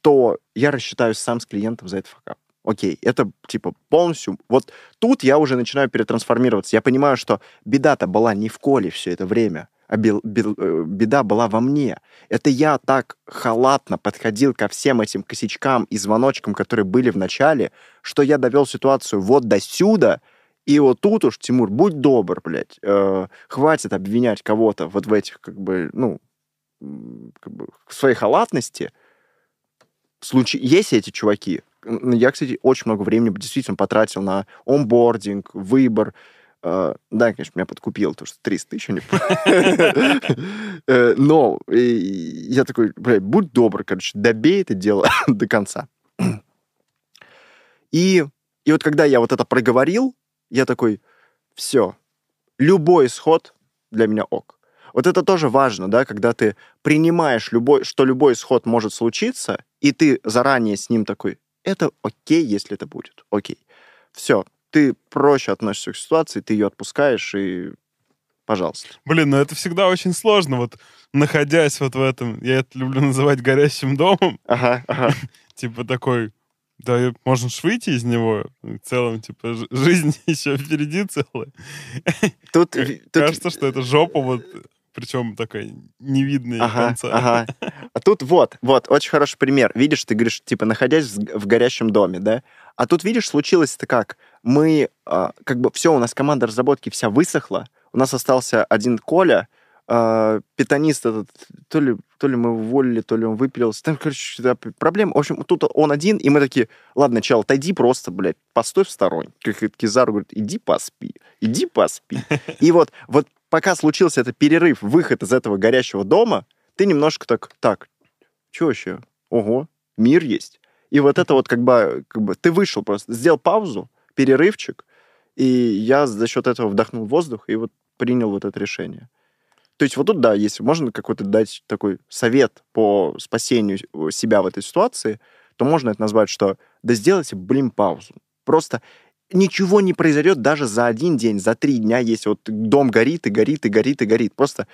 то я рассчитаюсь сам с клиентом за этот факап. Окей, это типа полностью... Вот тут я уже начинаю перетрансформироваться. Я понимаю, что беда-то была не в Коле все это время, а бел- бел- э, беда была во мне. Это я так халатно подходил ко всем этим косячкам и звоночкам, которые были в начале, что я довел ситуацию вот до сюда, и вот тут уж, Тимур, будь добр, блядь, э, хватит обвинять кого-то вот в этих, как бы, ну, как бы, своей халатности. Случай... Есть эти чуваки, я, кстати, очень много времени действительно потратил на онбординг, выбор. Э, Да, конечно, меня подкупил, то, что 300 тысяч. Э, Но я такой, блядь, будь добр, короче, добей это дело до конца. И, и вот когда я вот это проговорил, я такой, все, любой исход для меня ок. Вот это тоже важно, да, когда ты принимаешь, любой, что любой исход может случиться, и ты заранее с ним такой, это окей, если это будет, окей. Все, ты проще относишься к ситуации, ты ее отпускаешь, и пожалуйста. Блин, ну это всегда очень сложно, вот находясь вот в этом, я это люблю называть горящим домом, Ага, ага. типа такой, да, можно ж выйти из него, в целом, типа, жизнь еще впереди целая. Тут, тут Кажется, что это жопа вот, причем такая невидная Ага, конца. ага. А тут вот, вот, очень хороший пример. Видишь, ты говоришь, типа, находясь в горящем доме, да? А тут, видишь, случилось это как? Мы, а, как бы, все, у нас команда разработки вся высохла, у нас остался один Коля, а, питанист этот, то ли, то ли мы уволили, то ли он выпилился. Там, короче, да, проблема. В общем, тут он один, и мы такие, ладно, чел, отойди просто, блядь, постой в стороне. Как Кизар говорит, иди поспи, иди поспи. И вот, вот пока случился этот перерыв, выход из этого горящего дома, ты немножко так, так, что вообще? Ого, мир есть. И вот это вот как бы, как бы ты вышел просто, сделал паузу, перерывчик, и я за счет этого вдохнул воздух и вот принял вот это решение. То есть вот тут, да, если можно какой-то дать такой совет по спасению себя в этой ситуации, то можно это назвать, что да сделайте, блин, паузу. Просто ничего не произойдет даже за один день, за три дня, если вот дом горит и горит и горит и горит. Просто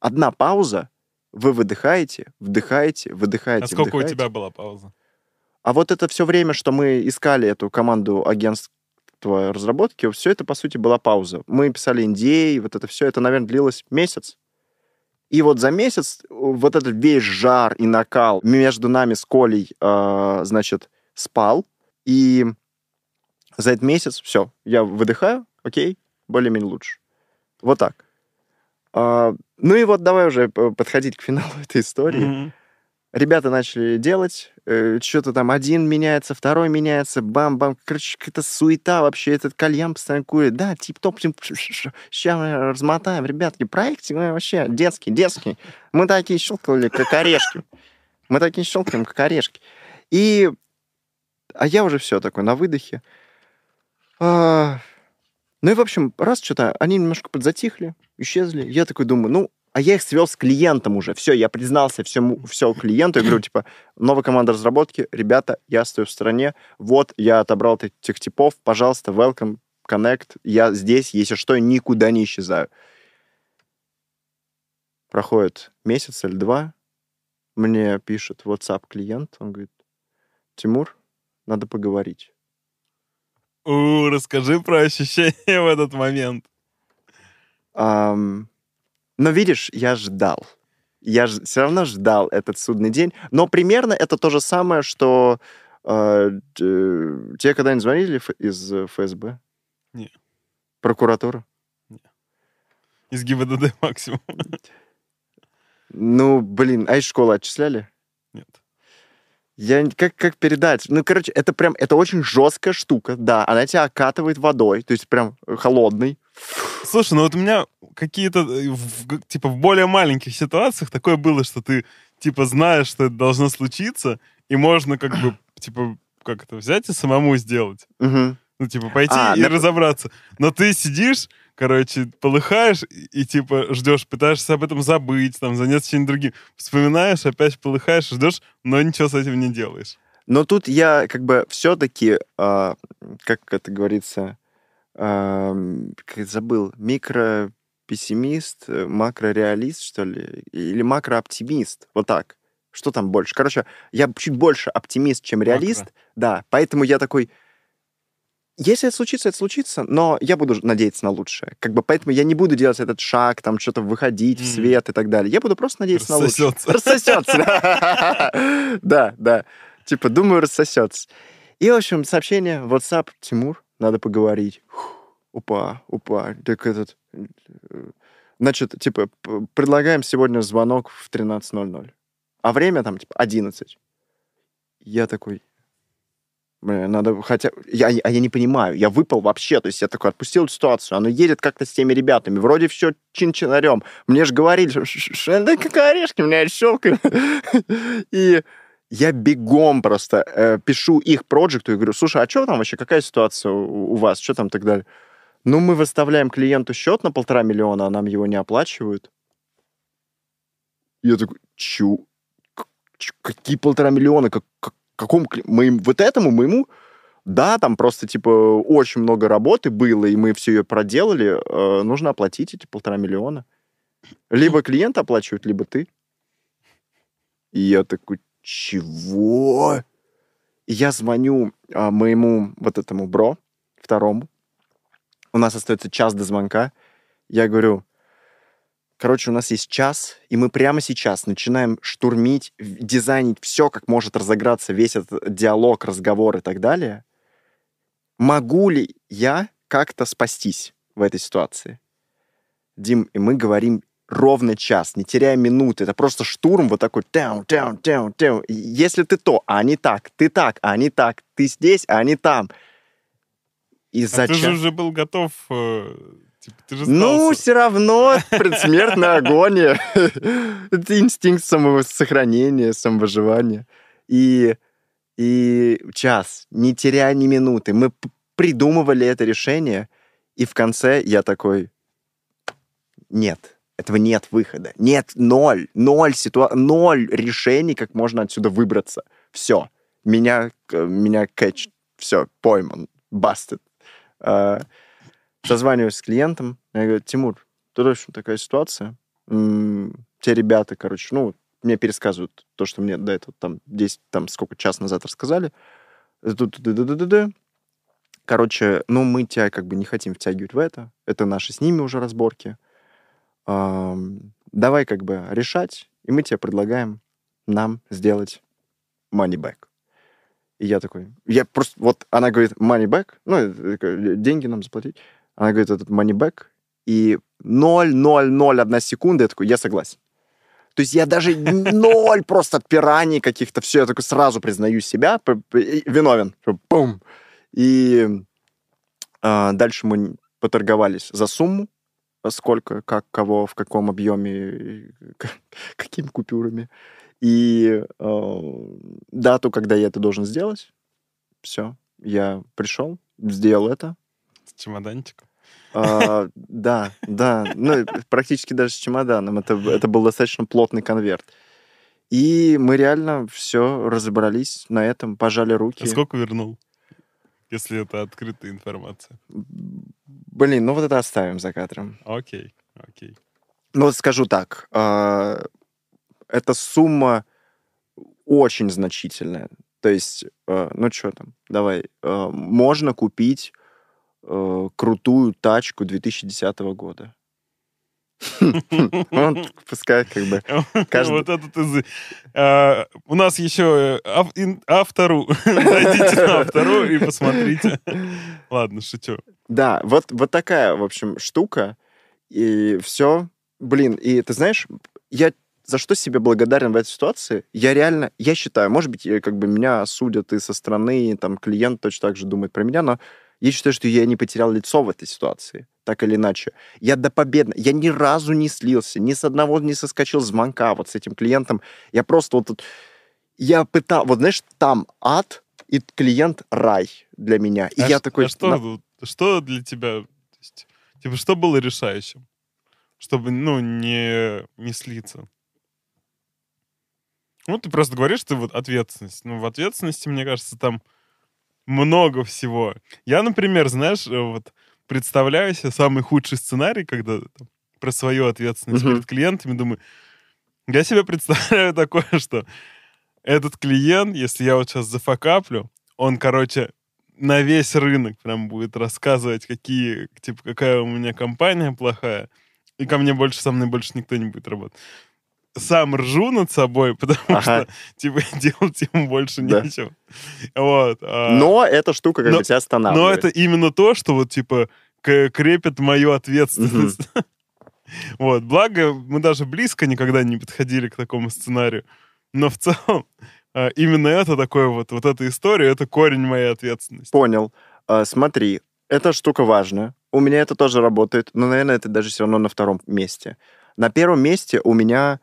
одна пауза, вы выдыхаете, вдыхаете, выдыхаете, А сколько у вдыхаете. тебя была пауза? А вот это все время, что мы искали эту команду агентства разработки, все это, по сути, была пауза. Мы писали NDA, вот это все, это, наверное, длилось месяц. И вот за месяц вот этот весь жар и накал между нами с Колей, э, значит, спал. И за этот месяц все, я выдыхаю, окей, более-менее лучше. Вот так. А, ну и вот давай уже подходить к финалу этой истории. Мгм. Ребята начали делать, э, что-то там один меняется, второй меняется, бам-бам. Короче, какая-то суета вообще, этот кальян постоянно курит. Да, тип-топ, сейчас мы размотаем. Ребятки, проект э, вообще детский, детский. Мы такие щелкали, как орешки. Мы такие щелкаем, как орешки. И... А я уже все такой на выдохе. А, Ну и, в общем, раз что-то, они немножко подзатихли, исчезли. Я такой думаю, ну, а я их свел с клиентом уже. Все, я признался всему, все клиенту. Я говорю, типа, новая команда разработки, ребята, я стою в стороне. Вот, я отобрал этих типов, пожалуйста, welcome, connect. Я здесь, если что, никуда не исчезаю. Проходит месяц или два, мне пишет WhatsApp клиент, он говорит, Тимур, надо поговорить. У, расскажи про ощущения в этот момент. Ам, но видишь, я ждал. Я ж, все равно ждал этот судный день. Но примерно это то же самое, что э, д- тебе когда-нибудь звонили из э, ФСБ? Не. Прокуратура? Из ГИБДД максимум. Ну, блин, а из школы отчисляли? Нет. Я как, как передать? Ну, короче, это прям, это очень жесткая штука, да. Она тебя окатывает водой, то есть прям э, холодный. Слушай, ну вот у меня какие-то, э, типа, в более маленьких ситуациях такое было, что ты, типа, знаешь, что это должно случиться, и можно как бы, типа, как это, взять и самому сделать. Мгм. Ну, типа, пойти А, и да. разобраться. Но ты сидишь, короче, полыхаешь и, и, типа, ждешь, пытаешься об этом забыть, там, заняться чем-нибудь другим. Вспоминаешь, опять полыхаешь, ждешь, но ничего с этим не делаешь. Но тут я как бы все-таки, как это говорится, ам, как я забыл, микропессимист, э, макрореалист, что ли, или макрооптимист, вот так. Что там больше? Короче, я чуть больше оптимист, чем реалист, Макро. да, поэтому я такой, если это случится, это случится, но я буду надеяться на лучшее. Как бы поэтому я не буду делать этот шаг, там что-то выходить в свет и так далее. Я буду просто надеяться на лучшее. Рассосется. Да, да. Типа, думаю, рассосется. И, в общем, сообщение, WhatsApp, Тимур, надо поговорить. Упа, упа. Так этот... э, Значит, типа, предлагаем сегодня звонок в 13.00. А время там, типа, 11. Я такой... Надо хотя... Я, а я не понимаю, я выпал вообще. То есть я такой отпустил эту ситуацию. Оно едет как-то с теми ребятами. Вроде все чин-чинарем. Мне же говорили, что да как орешки, меня щелкают. И я бегом просто э, пишу их проекту и говорю, слушай, а что там вообще, какая ситуация у, у вас, что там так далее? Ну, мы выставляем клиенту счет на полтора миллиона, а нам его не оплачивают. Я такой, чу- какие полтора миллиона, как, как- какому, моим, вот этому моему, да, там просто, типа, очень много работы было, и мы все ее проделали, э, нужно оплатить эти полтора миллиона. Либо клиент оплачивает, либо ты. И я такой, чего? И я звоню а, моему вот этому бро, второму. У нас остается час до звонка. Я говорю, короче, у нас есть час, и мы прямо сейчас начинаем штурмить, дизайнить все, как может разыграться весь этот диалог, разговор и так далее. Могу ли я как-то спастись в этой ситуации? Дим, и мы говорим ровно час, не теряя минуты. Это просто штурм вот такой тяу, тяу, тяу, тяу. Если ты то, а они так, ты так, а они так, ты здесь, а они там. И А за ты же уже был готов... э, Типа, ты же Ну, сдался. все равно предсмертная агония. Это инстинкт самосохранения, самовыживания. И, и час, не теряя ни минуты. Мы придумывали это решение, и в конце я такой, нет, этого нет выхода. Нет, ноль, ноль, ситуа... ноль решений, как можно отсюда выбраться. Все. Меня, к- меня кэч, все, пойман, бастед. А, созваниваюсь с клиентом, я говорю, Тимур, тут, общем, такая ситуация. Те ребята, короче, ну, мне пересказывают то, что мне до этого там 10, там сколько, час назад рассказали. Тут. Короче, ну, мы тебя как бы не хотим втягивать в это. Это наши с ними уже разборки. Давай как бы решать, и мы тебе предлагаем нам сделать money back. И я такой, я просто, вот она говорит money back, ну, деньги нам заплатить. Она говорит, этот money back, и 0,001 секунда, я такой, я согласен. То есть я даже ноль просто отпираний каких-то, все, я такой сразу признаю себя, виновен. Бум. И а, дальше мы поторговались за сумму, сколько, как, кого, в каком объеме, какими купюрами. И э, дату, когда я это должен сделать, все, я пришел, сделал это. С чемоданчиком. А, да, да, ну, практически даже с чемоданом. Это, это был достаточно плотный конверт. И мы реально все разобрались на этом, пожали руки. А сколько вернул? Если это открытая информация. Блин, ну вот это оставим за кадром. Окей, окей. Ну вот скажу так, а, эта сумма очень значительная. То есть, э, ну что там, давай, можно купить э, крутую тачку 2010 года. Ну, пускай как бы... Вот этот из... а, У нас еще автору. Зайдите на автору и посмотрите. Ладно, шучу. Да, вот, вот такая, в общем, штука. И все. Блин, и ты знаешь, я за что себе благодарен в этой ситуации? Я реально, я считаю, может быть, э, как бы меня судят и со стороны, и там клиент точно так же думает про меня, но я считаю, что я не потерял лицо в этой ситуации, так или иначе. Я до победно, я ни разу не слился, ни с одного не соскочил с звонка вот с этим клиентом. Я просто вот тут, я пытал, вот знаешь, там ад, и клиент рай для меня. И А я ш- такой... а что, на- что для тебя... то есть, Типа, что было решающим? Чтобы, ну, не, не слиться. Ну, ты просто говоришь, что вот ответственность. Ну, в ответственности, мне кажется, там много всего. Я, например, знаешь, э, вот представляю себе самый худший сценарий, когда там, про свою ответственность Мгм. перед клиентами, думаю, я себе представляю такое, что этот клиент, если я вот сейчас зафакаплю, он, короче, на весь рынок прям будет рассказывать, какие, типа, какая у меня компания плохая, и ко мне больше, со мной больше никто не будет работать. Сам ржу над собой, потому Ага. что, типа, делать ему больше Да. нечего. Вот. а- Но эта штука как но- бы тебя но останавливает. это именно то, что вот, типа, крепит мою ответственность. Вот. Благо, мы даже близко никогда не подходили к такому сценарию. Но в целом, а, именно это такое вот, вот эта история, это корень моей ответственности. Понял. А, смотри, эта штука важная. У меня это тоже работает, но, наверное, это даже все равно на втором месте. На первом месте у меня,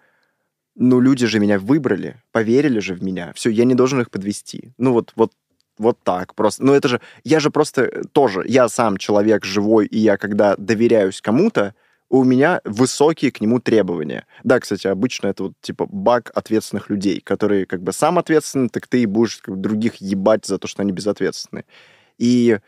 ну, люди же меня выбрали, поверили же в меня. Все, я не должен их подвести. Ну, вот, вот, вот так просто. Ну, это же, я же просто тоже, я сам человек живой, и я когда доверяюсь кому-то, у меня высокие к нему требования. Да, кстати, обычно это вот типа баг ответственных людей, которые как бы сам ответственны, так ты и будешь как бы, других ебать за то, что они безответственны. И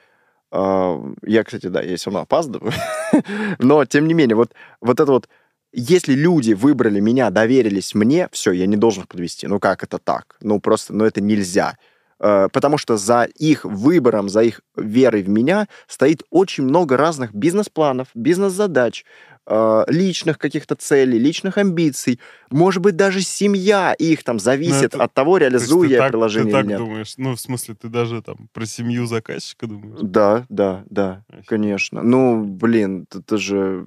э, я, кстати, да, я все равно опаздываю, но тем не менее, вот, вот это вот если люди выбрали меня, доверились мне, все, я не должен их подвести. Ну как это так? Ну просто, ну это нельзя. Э, потому что за их выбором, за их верой в меня стоит очень много разных бизнес-планов, бизнес-задач, э, личных каких-то целей, личных амбиций. Может быть, даже семья их там зависит это- от того, реализую я так, приложение ты или так нет. думаешь? Ну, в смысле, ты даже там про семью заказчика думаешь? Да, да, да, Офигеть. конечно. Ну, блин, это же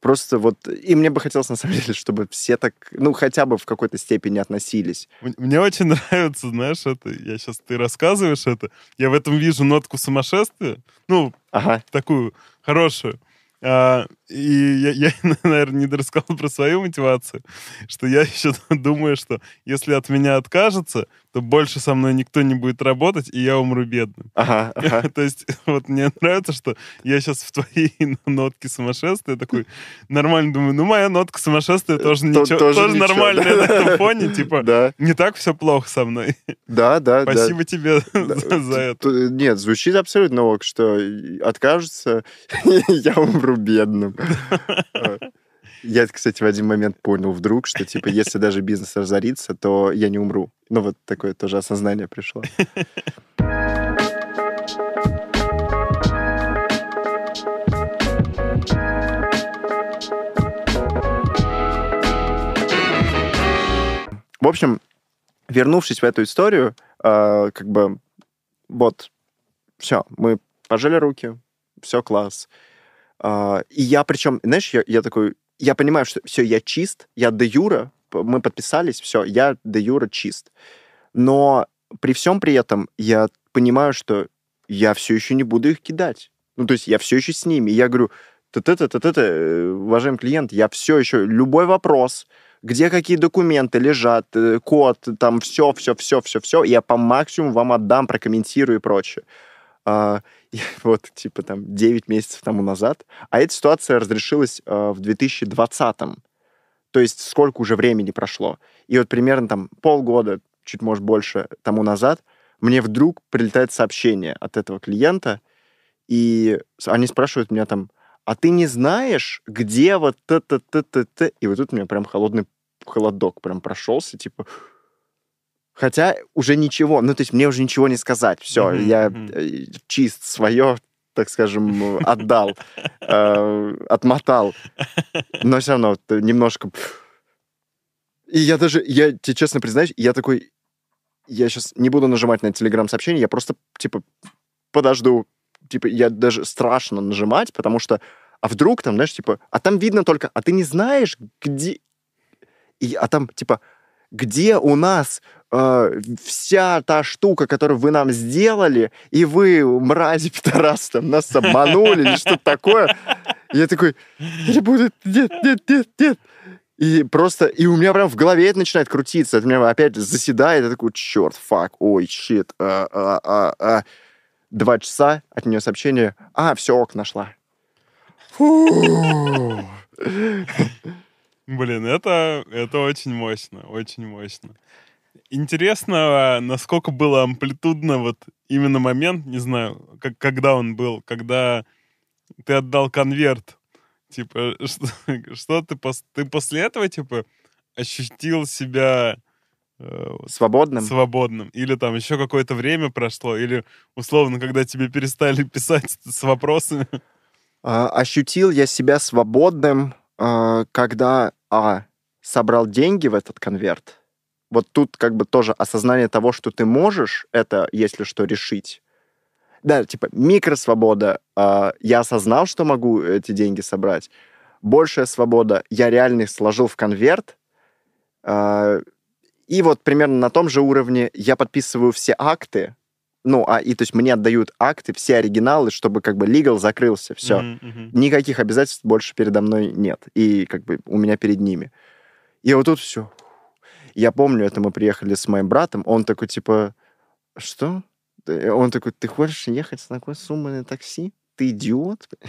просто вот... И мне бы хотелось, на самом деле, чтобы все так, ну, хотя бы в какой-то степени относились. Мне очень нравится, знаешь, это, я сейчас, ты рассказываешь это, я в этом вижу нотку сумасшествия, ну, Ага, такую хорошую. А, и я, я, наверное, не рассказал про свою мотивацию, что я еще думаю, что если от меня откажется, то больше со мной никто не будет работать, и я умру бедным. ага, ага. То есть вот мне нравится, что я сейчас в твоей нотке сумасшествия такой нормально думаю, ну моя нотка сумасшествия тоже То- ничего, тоже нормальная на этом фоне, типа не так все плохо со мной. да, да. да. Спасибо тебе за это. Нет, звучит абсолютно ок, что откажется, я умру бедным. Я, кстати, в один момент понял вдруг, что, типа, если даже бизнес разорится, то я не умру. Ну, вот такое тоже осознание пришло. В общем, вернувшись в эту историю, э, как бы вот, все, мы пожали руки, все класс. А, и я причем, знаешь, я, я такой, я понимаю, что все, я чист, я де юра, мы подписались, все, я де юра чист. Но при всем при этом я понимаю, что я все еще не буду их кидать. Ну, то есть я все еще с ними. Я говорю, т-т-т, э, уважаемый клиент, я все еще, любой вопрос, где какие документы лежат, э, код, там все, все, все, все, все, я по максимуму вам отдам, прокомментирую и прочее. А, вот, типа, там, 9 месяцев тому назад. А эта ситуация разрешилась а, в 2020 То есть сколько уже времени прошло. И вот примерно там полгода, чуть, может, больше тому назад, мне вдруг прилетает сообщение от этого клиента, и они спрашивают меня там, а ты не знаешь, где вот т-т-т-т-т? И вот тут у меня прям холодный холодок прям прошелся, типа... Хотя уже ничего, ну, то есть мне уже ничего не сказать. Все, Мгм, я э, чист свое, так скажем, отдал, э, отмотал. Но все равно немножко... И я даже, я тебе честно признаюсь, я такой, я сейчас не буду нажимать на телеграм-сообщение, я просто, типа, подожду. Типа, я даже страшно нажимать, потому что, а вдруг там, знаешь, типа, а там видно только, а ты не знаешь, где... И, а там, типа, где у нас э, вся та штука, которую вы нам сделали, и вы, мрази, пидорасы, там, нас обманули или что-то такое. Я такой, я буду, нет, нет, нет, нет. И просто, и у меня прям в голове это начинает крутиться. Это меня опять заседает. Я такой, черт, фак, ой, щит. а, а, а, а». Два часа от нее сообщение. А, все, ок, нашла. Фу. Блин, это, это очень мощно, очень мощно. Интересно, насколько было амплитудно вот именно момент, не знаю, как, когда он был, когда ты отдал конверт. Типа, что, что ты, ты после этого, типа, ощутил себя э, Свободным. свободным? Или там еще какое-то время прошло? Или, условно, когда тебе перестали писать с вопросами? А, ощутил я себя свободным, а, когда, а, собрал деньги в этот конверт. Вот тут как бы тоже осознание того, что ты можешь это, если что, решить. Да, типа микросвобода. а, я осознал, что могу эти деньги собрать. Большая свобода. Я реально сложил в конверт. а, И вот примерно на том же уровне я подписываю все акты, ну, а, и то есть мне отдают акты, все оригиналы, чтобы как бы legal закрылся, все. Мгм. Никаких обязательств больше передо мной нет. И как бы у меня перед ними. И вот тут все. Я помню, это мы приехали с моим братом, он такой, типа, что? Ты- Он такой, ты хочешь ехать с такой суммой на такси? Ты идиот?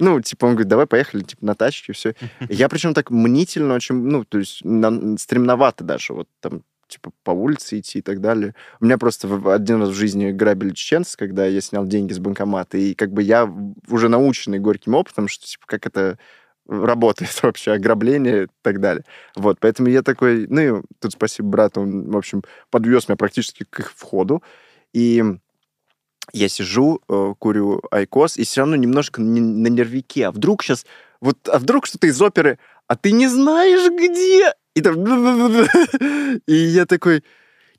Ну, типа, он говорит, давай поехали, типа, на тачке, все. Я причем так мнительно очень, ну, то есть на- стремновато даже, вот там, типа, по улице идти и так далее. У меня просто один раз в жизни грабили чеченцы, когда я снял деньги с банкомата, и как бы я уже наученный горьким опытом, что, типа, как это работает вообще, ограбление и так далее. Вот, поэтому я такой, ну, и тут спасибо брату, он, в общем, подвез меня практически к их входу, и я сижу, э, курю айкос, и все равно немножко на нервике. А вдруг сейчас, вот, а вдруг что-то из оперы, а ты не знаешь где? И там... И я такой,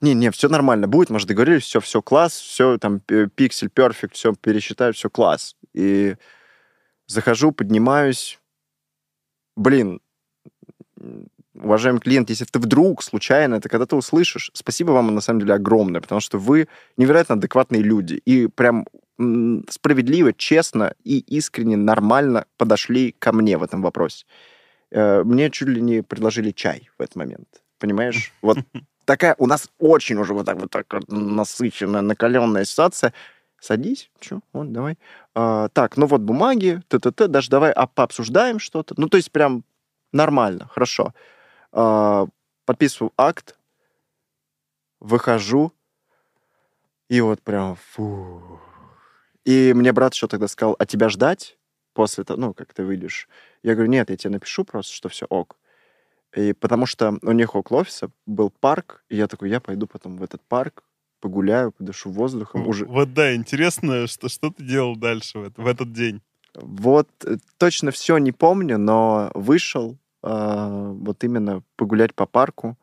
не-не, все нормально будет, может, договорились, все, все класс, все там п- пиксель, перфект, все пересчитаю, все класс. И захожу, поднимаюсь, блин, уважаемый клиент, если ты вдруг случайно это когда-то услышишь, спасибо вам на самом деле огромное, потому что вы невероятно адекватные люди и прям справедливо, честно и искренне нормально подошли ко мне в этом вопросе. Э, Мне чуть ли не предложили чай в этот момент. Понимаешь? Вот такая у нас очень уже вот так вот так насыщенная, накаленная ситуация. Садись, что, вот, давай. А, так, ну вот бумаги, т-т-т, даже давай а, пообсуждаем что-то. Ну, то есть прям нормально, хорошо. А, подписываю акт, выхожу, и вот прям фу. И мне брат еще тогда сказал, а тебя ждать после того, ну, как ты выйдешь? Я говорю, нет, я тебе напишу просто, что все ок. И потому что у них около офиса был парк, и я такой, я пойду потом в этот парк, погуляю, подышу воздухом. Уже... Вот да, интересно, что, что ты делал дальше в, это- в этот день? Вот э, точно все не помню, но вышел а, вот именно погулять по парку.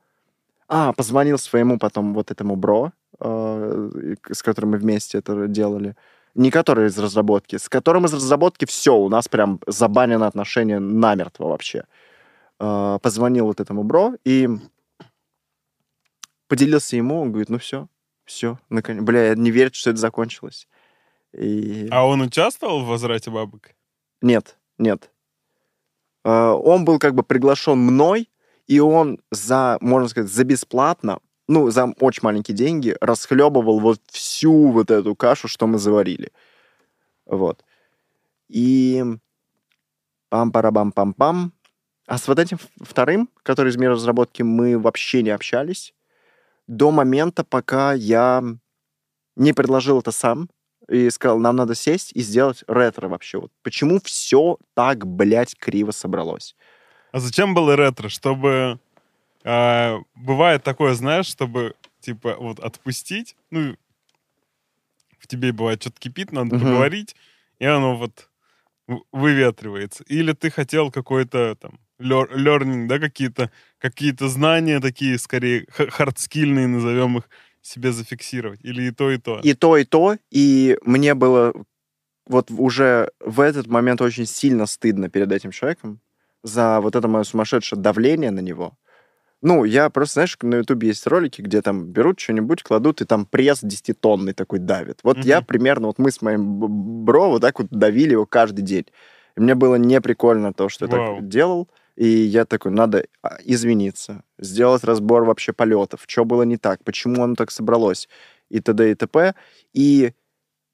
А, позвонил своему потом вот этому бро, к- с которым мы вместе это делали. Не который из разработки, с которым из разработки все, у нас прям забанено отношение намертво вообще. А, позвонил вот этому бро и поделился ему, он говорит, ну все, все, наконец. Бля, я не верю, что это закончилось. И... А он участвовал в возврате бабок? Нет, нет. Э, Он был как бы приглашен мной, и он за, можно сказать, за бесплатно, ну, за очень маленькие деньги расхлебывал вот всю вот эту кашу, что мы заварили. Вот. И пам-парабам-пам-пам. А с вот этим вторым, который из мира разработки, мы вообще не общались до момента, пока я не предложил это сам и сказал, нам надо сесть и сделать ретро вообще. Вот почему все так, блядь, криво собралось? А зачем было ретро? Чтобы... а, бывает такое, знаешь, чтобы, типа, вот отпустить, ну, в тебе бывает что-то кипит, надо Мгм. поговорить, и оно вот выветривается. Или ты хотел какой-то там learning, да, какие-то какие знания такие, скорее, хардскильные, назовем их, себе зафиксировать. Или и то, и то. И то, и то, и мне было вот уже в этот момент очень сильно стыдно перед этим человеком за вот это мое сумасшедшее давление на него. Ну, я просто, знаешь, на Ютубе есть ролики, где там берут что-нибудь, кладут, и там пресс 10-тонный такой давит. Вот я Мгм. примерно, вот мы с моим бро вот так вот давили его каждый день. И мне было неприкольно то, что я Вау. так делал. И я такой, надо а, извиниться, сделать разбор вообще полетов, что было не так, почему оно так собралось, и т.д. и т.п. И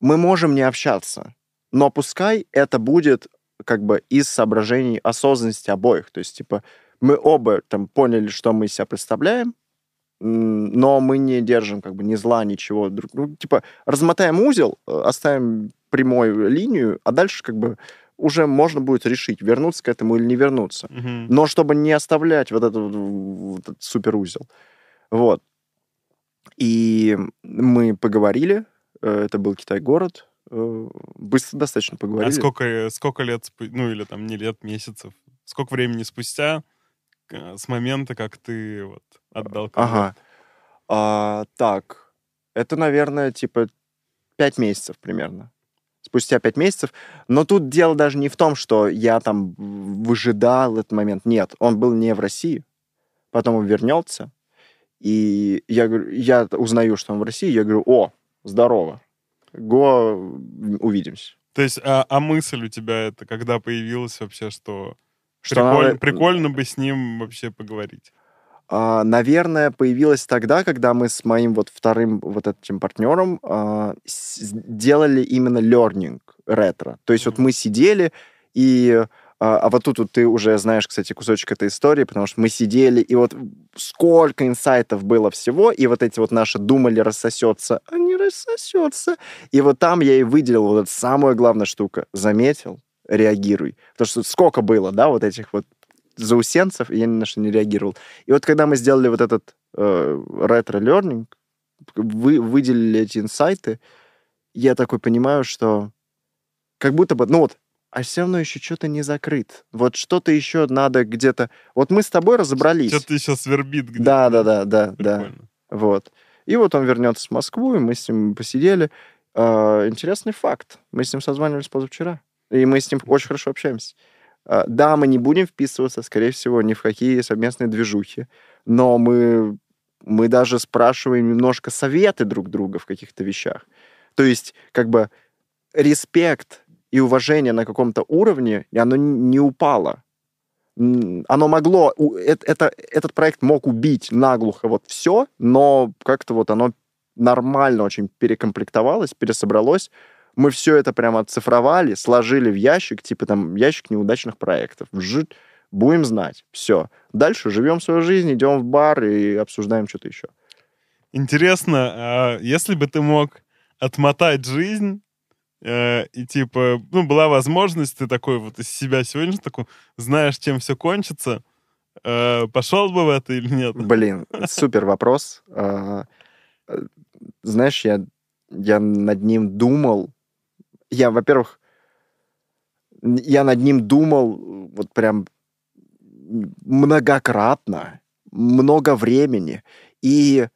мы можем не общаться, но пускай это будет как бы из соображений осознанности обоих. То есть, типа, мы оба там поняли, что мы из себя представляем, но мы не держим как бы ни зла, ничего. друг- типа, размотаем узел, э, оставим прямую линию, а дальше как бы уже можно будет решить, вернуться к этому или не вернуться. Мгм. Но чтобы не оставлять вот этот, вот- этот суперузел. Вот. И мы поговорили. э, Это был Китай-город. э, Быстро достаточно поговорили. А сколько, сколько лет, ну или там не лет, месяцев, сколько времени спустя с момента, как ты вот отдал конверт? Ага. А, так, это, наверное, типа пять месяцев примерно. Спустя пять месяцев. Но тут дело даже не в том, что я там выжидал этот момент. Нет, он был не в России. Потом он вернется. И я, я узнаю, что он в России, я говорю, о, здорово, го, увидимся. То есть, а, а мысль у тебя это когда появилась вообще, что, Что приколь- надо- прикольно бы с ним вообще поговорить? А, наверное, появилась тогда, когда мы с моим вот вторым вот этим партнером а, с- делали именно learning ретро. То есть вот Мгм. мы сидели и... А а вот тут вот ты уже знаешь, кстати, кусочек этой истории, потому что мы сидели, и вот сколько инсайтов было всего, и вот эти вот наши думали рассосется, а не рассосется. И вот там я и выделил вот эту самую главную штуку. Заметил, реагируй. Потому что сколько было, да, вот этих вот заусенцев, и я ни на что не реагировал. И вот когда мы сделали вот этот э, ретро-лернинг, вы, выделили эти инсайты, я такой понимаю, что как будто бы, ну вот, а все равно еще что-то не закрыт. Вот что-то еще надо где-то... Вот мы с тобой разобрались. Что-то еще свербит где-то. Да, да, да, да, да. Прикольно. Вот. И вот он вернется в Москву, и мы с ним посидели. А, интересный факт. Мы с ним созванивались позавчера. И мы с ним очень хорошо общаемся. А, да, мы не будем вписываться, скорее всего, ни в какие совместные движухи. Но мы, мы даже спрашиваем немножко советы друг друга в каких-то вещах. То есть, как бы, респект и уважение на каком-то уровне, оно не упало. Оно могло, э- это, этот проект мог убить наглухо вот все, но как-то вот оно нормально очень перекомплектовалось, пересобралось. Мы все это прямо оцифровали, сложили в ящик, типа там ящик неудачных проектов. Вжит, будем знать. Все. Дальше живем свою жизнь, идем в бар и обсуждаем что-то еще. Интересно, а если бы ты мог отмотать жизнь, э, и типа, ну, была возможность, ты такой вот из себя сегодня такой, знаешь, чем все кончится, э, пошел бы в это или нет? Блин, супер вопрос. А, э, Знаешь, я, я над ним думал. Я, во-первых, я над ним думал э, вот прям многократно, много времени, и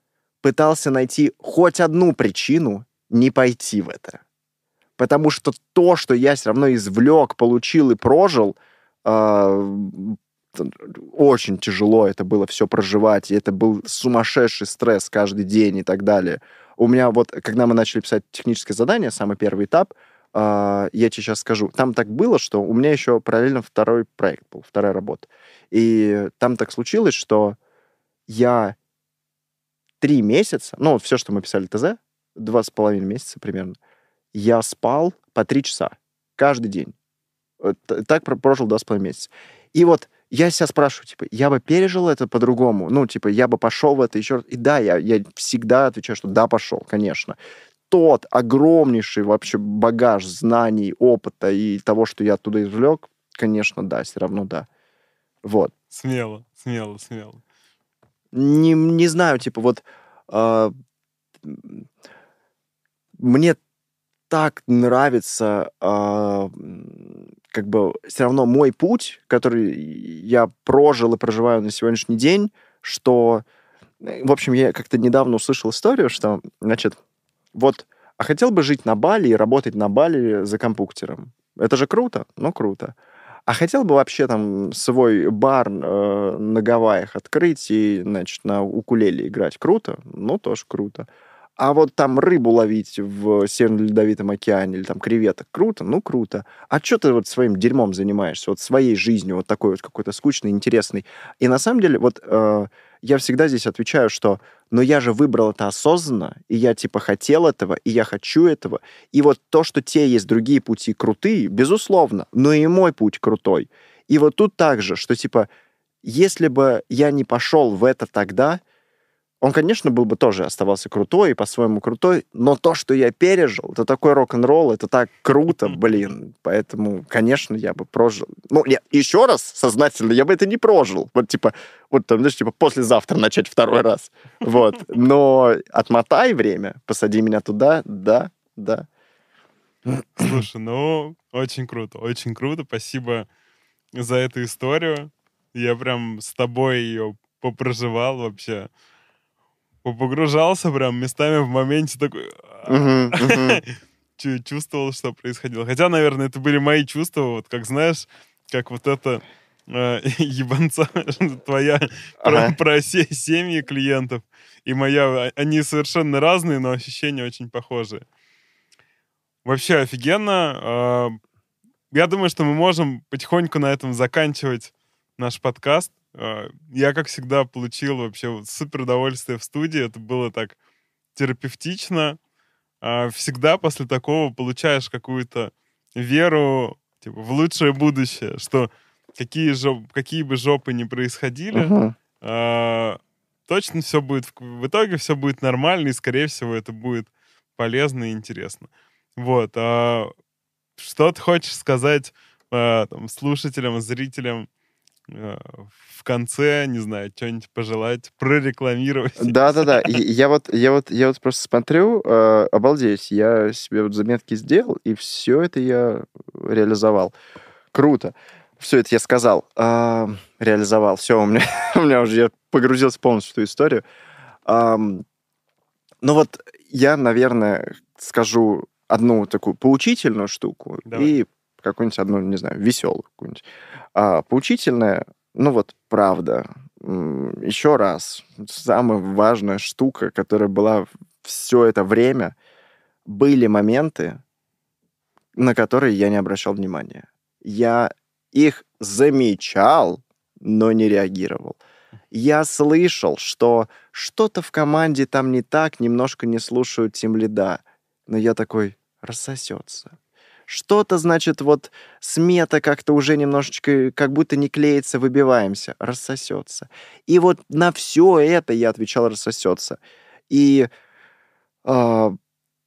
пытался найти хоть одну причину не пойти в это. Потому что то, что я все равно извлек, получил и прожил, а, очень тяжело это было все проживать, и это был сумасшедший стресс каждый день и так далее. У меня вот, когда мы начали писать техническое задание, самый первый этап, я тебе сейчас скажу, там так было, что у меня еще параллельно второй проект был, вторая работа. И там так случилось, что я три месяца, ну, вот все, что мы писали ТЗ, два с половиной месяца примерно, я спал по три часа каждый день. Т- Так про- прожил два с половиной месяца. И вот я себя спрашиваю, типа, я бы пережил это по-другому, ну, типа, я бы пошел в это еще раз. И да, я, я всегда отвечаю, что да, пошел, конечно. Тот огромнейший вообще багаж знаний, опыта и того, что я оттуда извлек, конечно, да, все равно да. Вот. Смело, смело, смело. Не, не знаю, типа, вот м, мне так нравится м, как бы все равно мой путь, который я прожил и проживаю на сегодняшний день, что, э, в общем, я как-то недавно услышал историю, что, значит, вот, а хотел бы жить на Бали и работать на Бали за компьютером. Это же круто, ну круто. А хотел бы вообще там свой бар э, на Гавайях открыть и, значит, на укулеле играть. Круто? Ну, тоже круто. А вот там рыбу ловить в Северно-Ледовитом океане или там креветок. Круто? Ну, круто. А что ты вот своим дерьмом занимаешься? Вот своей жизнью, вот такой вот какой-то скучный, интересный. И на самом деле, вот э, я всегда здесь отвечаю, что но я же выбрал это осознанно, и я типа хотел этого, и я хочу этого. И вот то, что те есть другие пути крутые, безусловно, но и мой путь крутой. И вот тут также, что типа, если бы я не пошел в это тогда, он, конечно, был бы тоже оставался крутой и по-своему крутой, но то, что я пережил, это такой рок-н-ролл, это так круто, блин. Поэтому, конечно, я бы прожил. Ну, нет, еще раз сознательно я бы это не прожил. Вот, типа, вот там, знаешь, типа, послезавтра начать второй раз. Вот. Но отмотай время, посади меня туда, да, да. Слушай, ну, очень круто, очень круто. Спасибо за эту историю. Я прям с тобой ее попроживал вообще. Погружался прям местами в моменте такой... Чу- чувствовал, что происходило. Хотя, наверное, это были мои чувства, вот как знаешь, как вот это э, ебанца твоя Ага. про, про се- семьи клиентов и моя, а- они совершенно разные, но ощущения очень похожие. Вообще офигенно. А, Я думаю, что мы можем потихоньку на этом заканчивать наш подкаст. А, Я, как всегда, получил вообще супер удовольствие в студии. Это было так терапевтично. А, Всегда после такого получаешь какую-то веру типа, в лучшее будущее, что какие, жоп- какие бы жопы ни происходили, а, точно все будет, в, итоге все будет нормально, и, скорее всего, это будет полезно и интересно. Вот. что ты хочешь сказать там, слушателям, зрителям в конце, не знаю, что-нибудь пожелать, прорекламировать? Да-да-да, я вот, я вот, я вот просто смотрю, э, обалдеть, я себе вот заметки сделал, и все это я реализовал. Круто. Все это я сказал, а, реализовал. Все, у меня, у меня уже я погрузился полностью в эту историю. Ам, ну вот я, наверное, скажу одну такую поучительную штуку Давай. и какую-нибудь одну, не знаю, веселую какую-нибудь. А, поучительная, ну вот правда, еще раз, самая важная штука, которая была все это время, были моменты, на которые я не обращал внимания. Я их замечал, но не реагировал. Я слышал, что что-то в команде там не так, немножко не слушают тем лида. Но я такой, рассосется. Что-то, значит, вот смета как-то уже немножечко, как будто не клеится, выбиваемся, рассосется. И вот на все это я отвечал, рассосется. И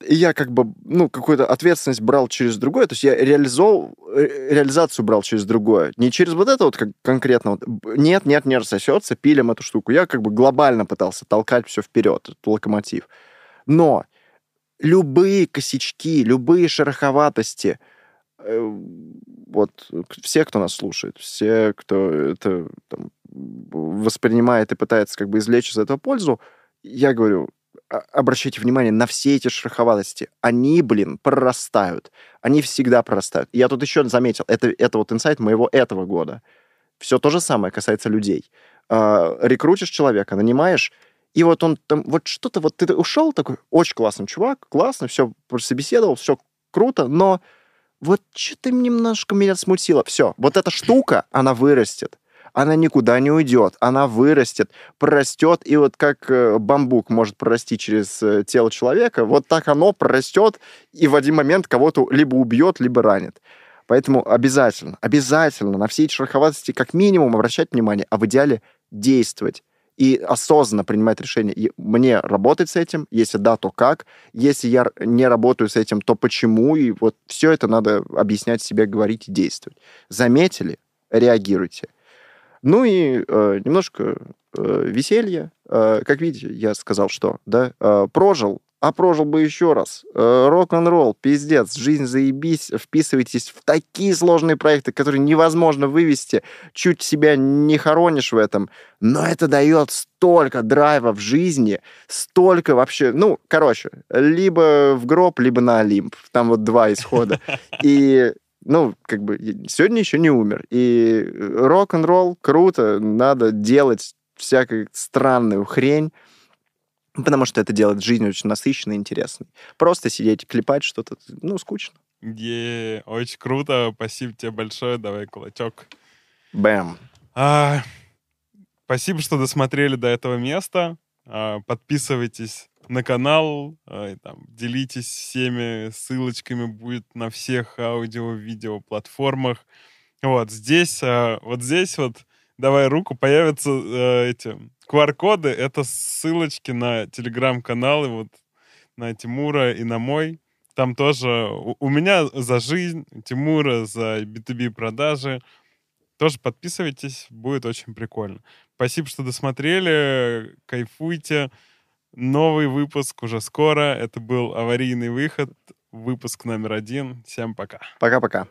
и я как бы, ну, какую-то ответственность брал через другое, то есть я реализовал, э, реализацию брал через другое. Не через вот это вот как конкретно, вот, нет, нет, не рассосется, пилим эту штуку. Я как бы глобально пытался толкать все вперед, этот локомотив. Но любые косячки, любые шероховатости, э, вот все, кто нас слушает, все, кто это там, воспринимает и пытается как бы извлечь из этого пользу, я говорю, а- обращайте внимание на все эти шероховатости. Они, блин, прорастают. Они всегда прорастают. Я тут еще заметил, это, это вот инсайт моего этого года. Все то же самое касается людей. А, рекрутишь человека, нанимаешь, и вот он там, вот что-то, вот ты ушел такой, очень классный чувак, классно, все, собеседовал, все круто, но вот что-то немножко меня смутило. Все, вот эта штука, она вырастет. Она никуда не уйдет, она вырастет, прорастет, и вот как э, бамбук может прорасти через э, тело человека, вот так оно прорастет и в один момент кого-то либо убьет, либо ранит. Поэтому обязательно, обязательно на все эти шероховатости как минимум обращать внимание, а в идеале действовать и осознанно принимать решение. Мне работать с этим, если да, то как, если я не работаю с этим, то почему, и вот все это надо объяснять себе, говорить и действовать. Заметили? Реагируйте. Ну и э, немножко э, веселья. Э, как видите, я сказал, что, да, э, прожил, а прожил бы еще раз. Э, рок-н-ролл, пиздец, жизнь заебись, вписывайтесь в такие сложные проекты, которые невозможно вывести, чуть себя не хоронишь в этом, но это дает столько драйва в жизни, столько вообще, ну, короче, либо в гроб, либо на Олимп. Там вот два исхода. И ну, как бы, сегодня еще не умер. И рок-н-ролл круто, надо делать всякую странную хрень, потому что это делает жизнь очень насыщенной и интересной. Просто сидеть, клепать что-то, ну, скучно. Е, очень круто, спасибо тебе большое, давай кулачок. Бэм. А, спасибо, что досмотрели до этого места. А, подписывайтесь на канал, а, и там, делитесь всеми ссылочками, будет на всех аудио-видео платформах. Вот здесь, а, вот здесь вот, давай руку, появятся э, эти QR-коды, это ссылочки на телеграм-каналы, вот на Тимура и на мой. Там тоже у, у меня за жизнь, Тимура за B2B продажи. Тоже подписывайтесь, будет очень прикольно. Спасибо, что досмотрели, кайфуйте. Новый выпуск уже скоро. Это был аварийный выход, выпуск номер один. Всем пока. Пока-пока.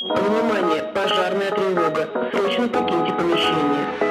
Внимание, пожарная тревога. Срочно покиньте помещение.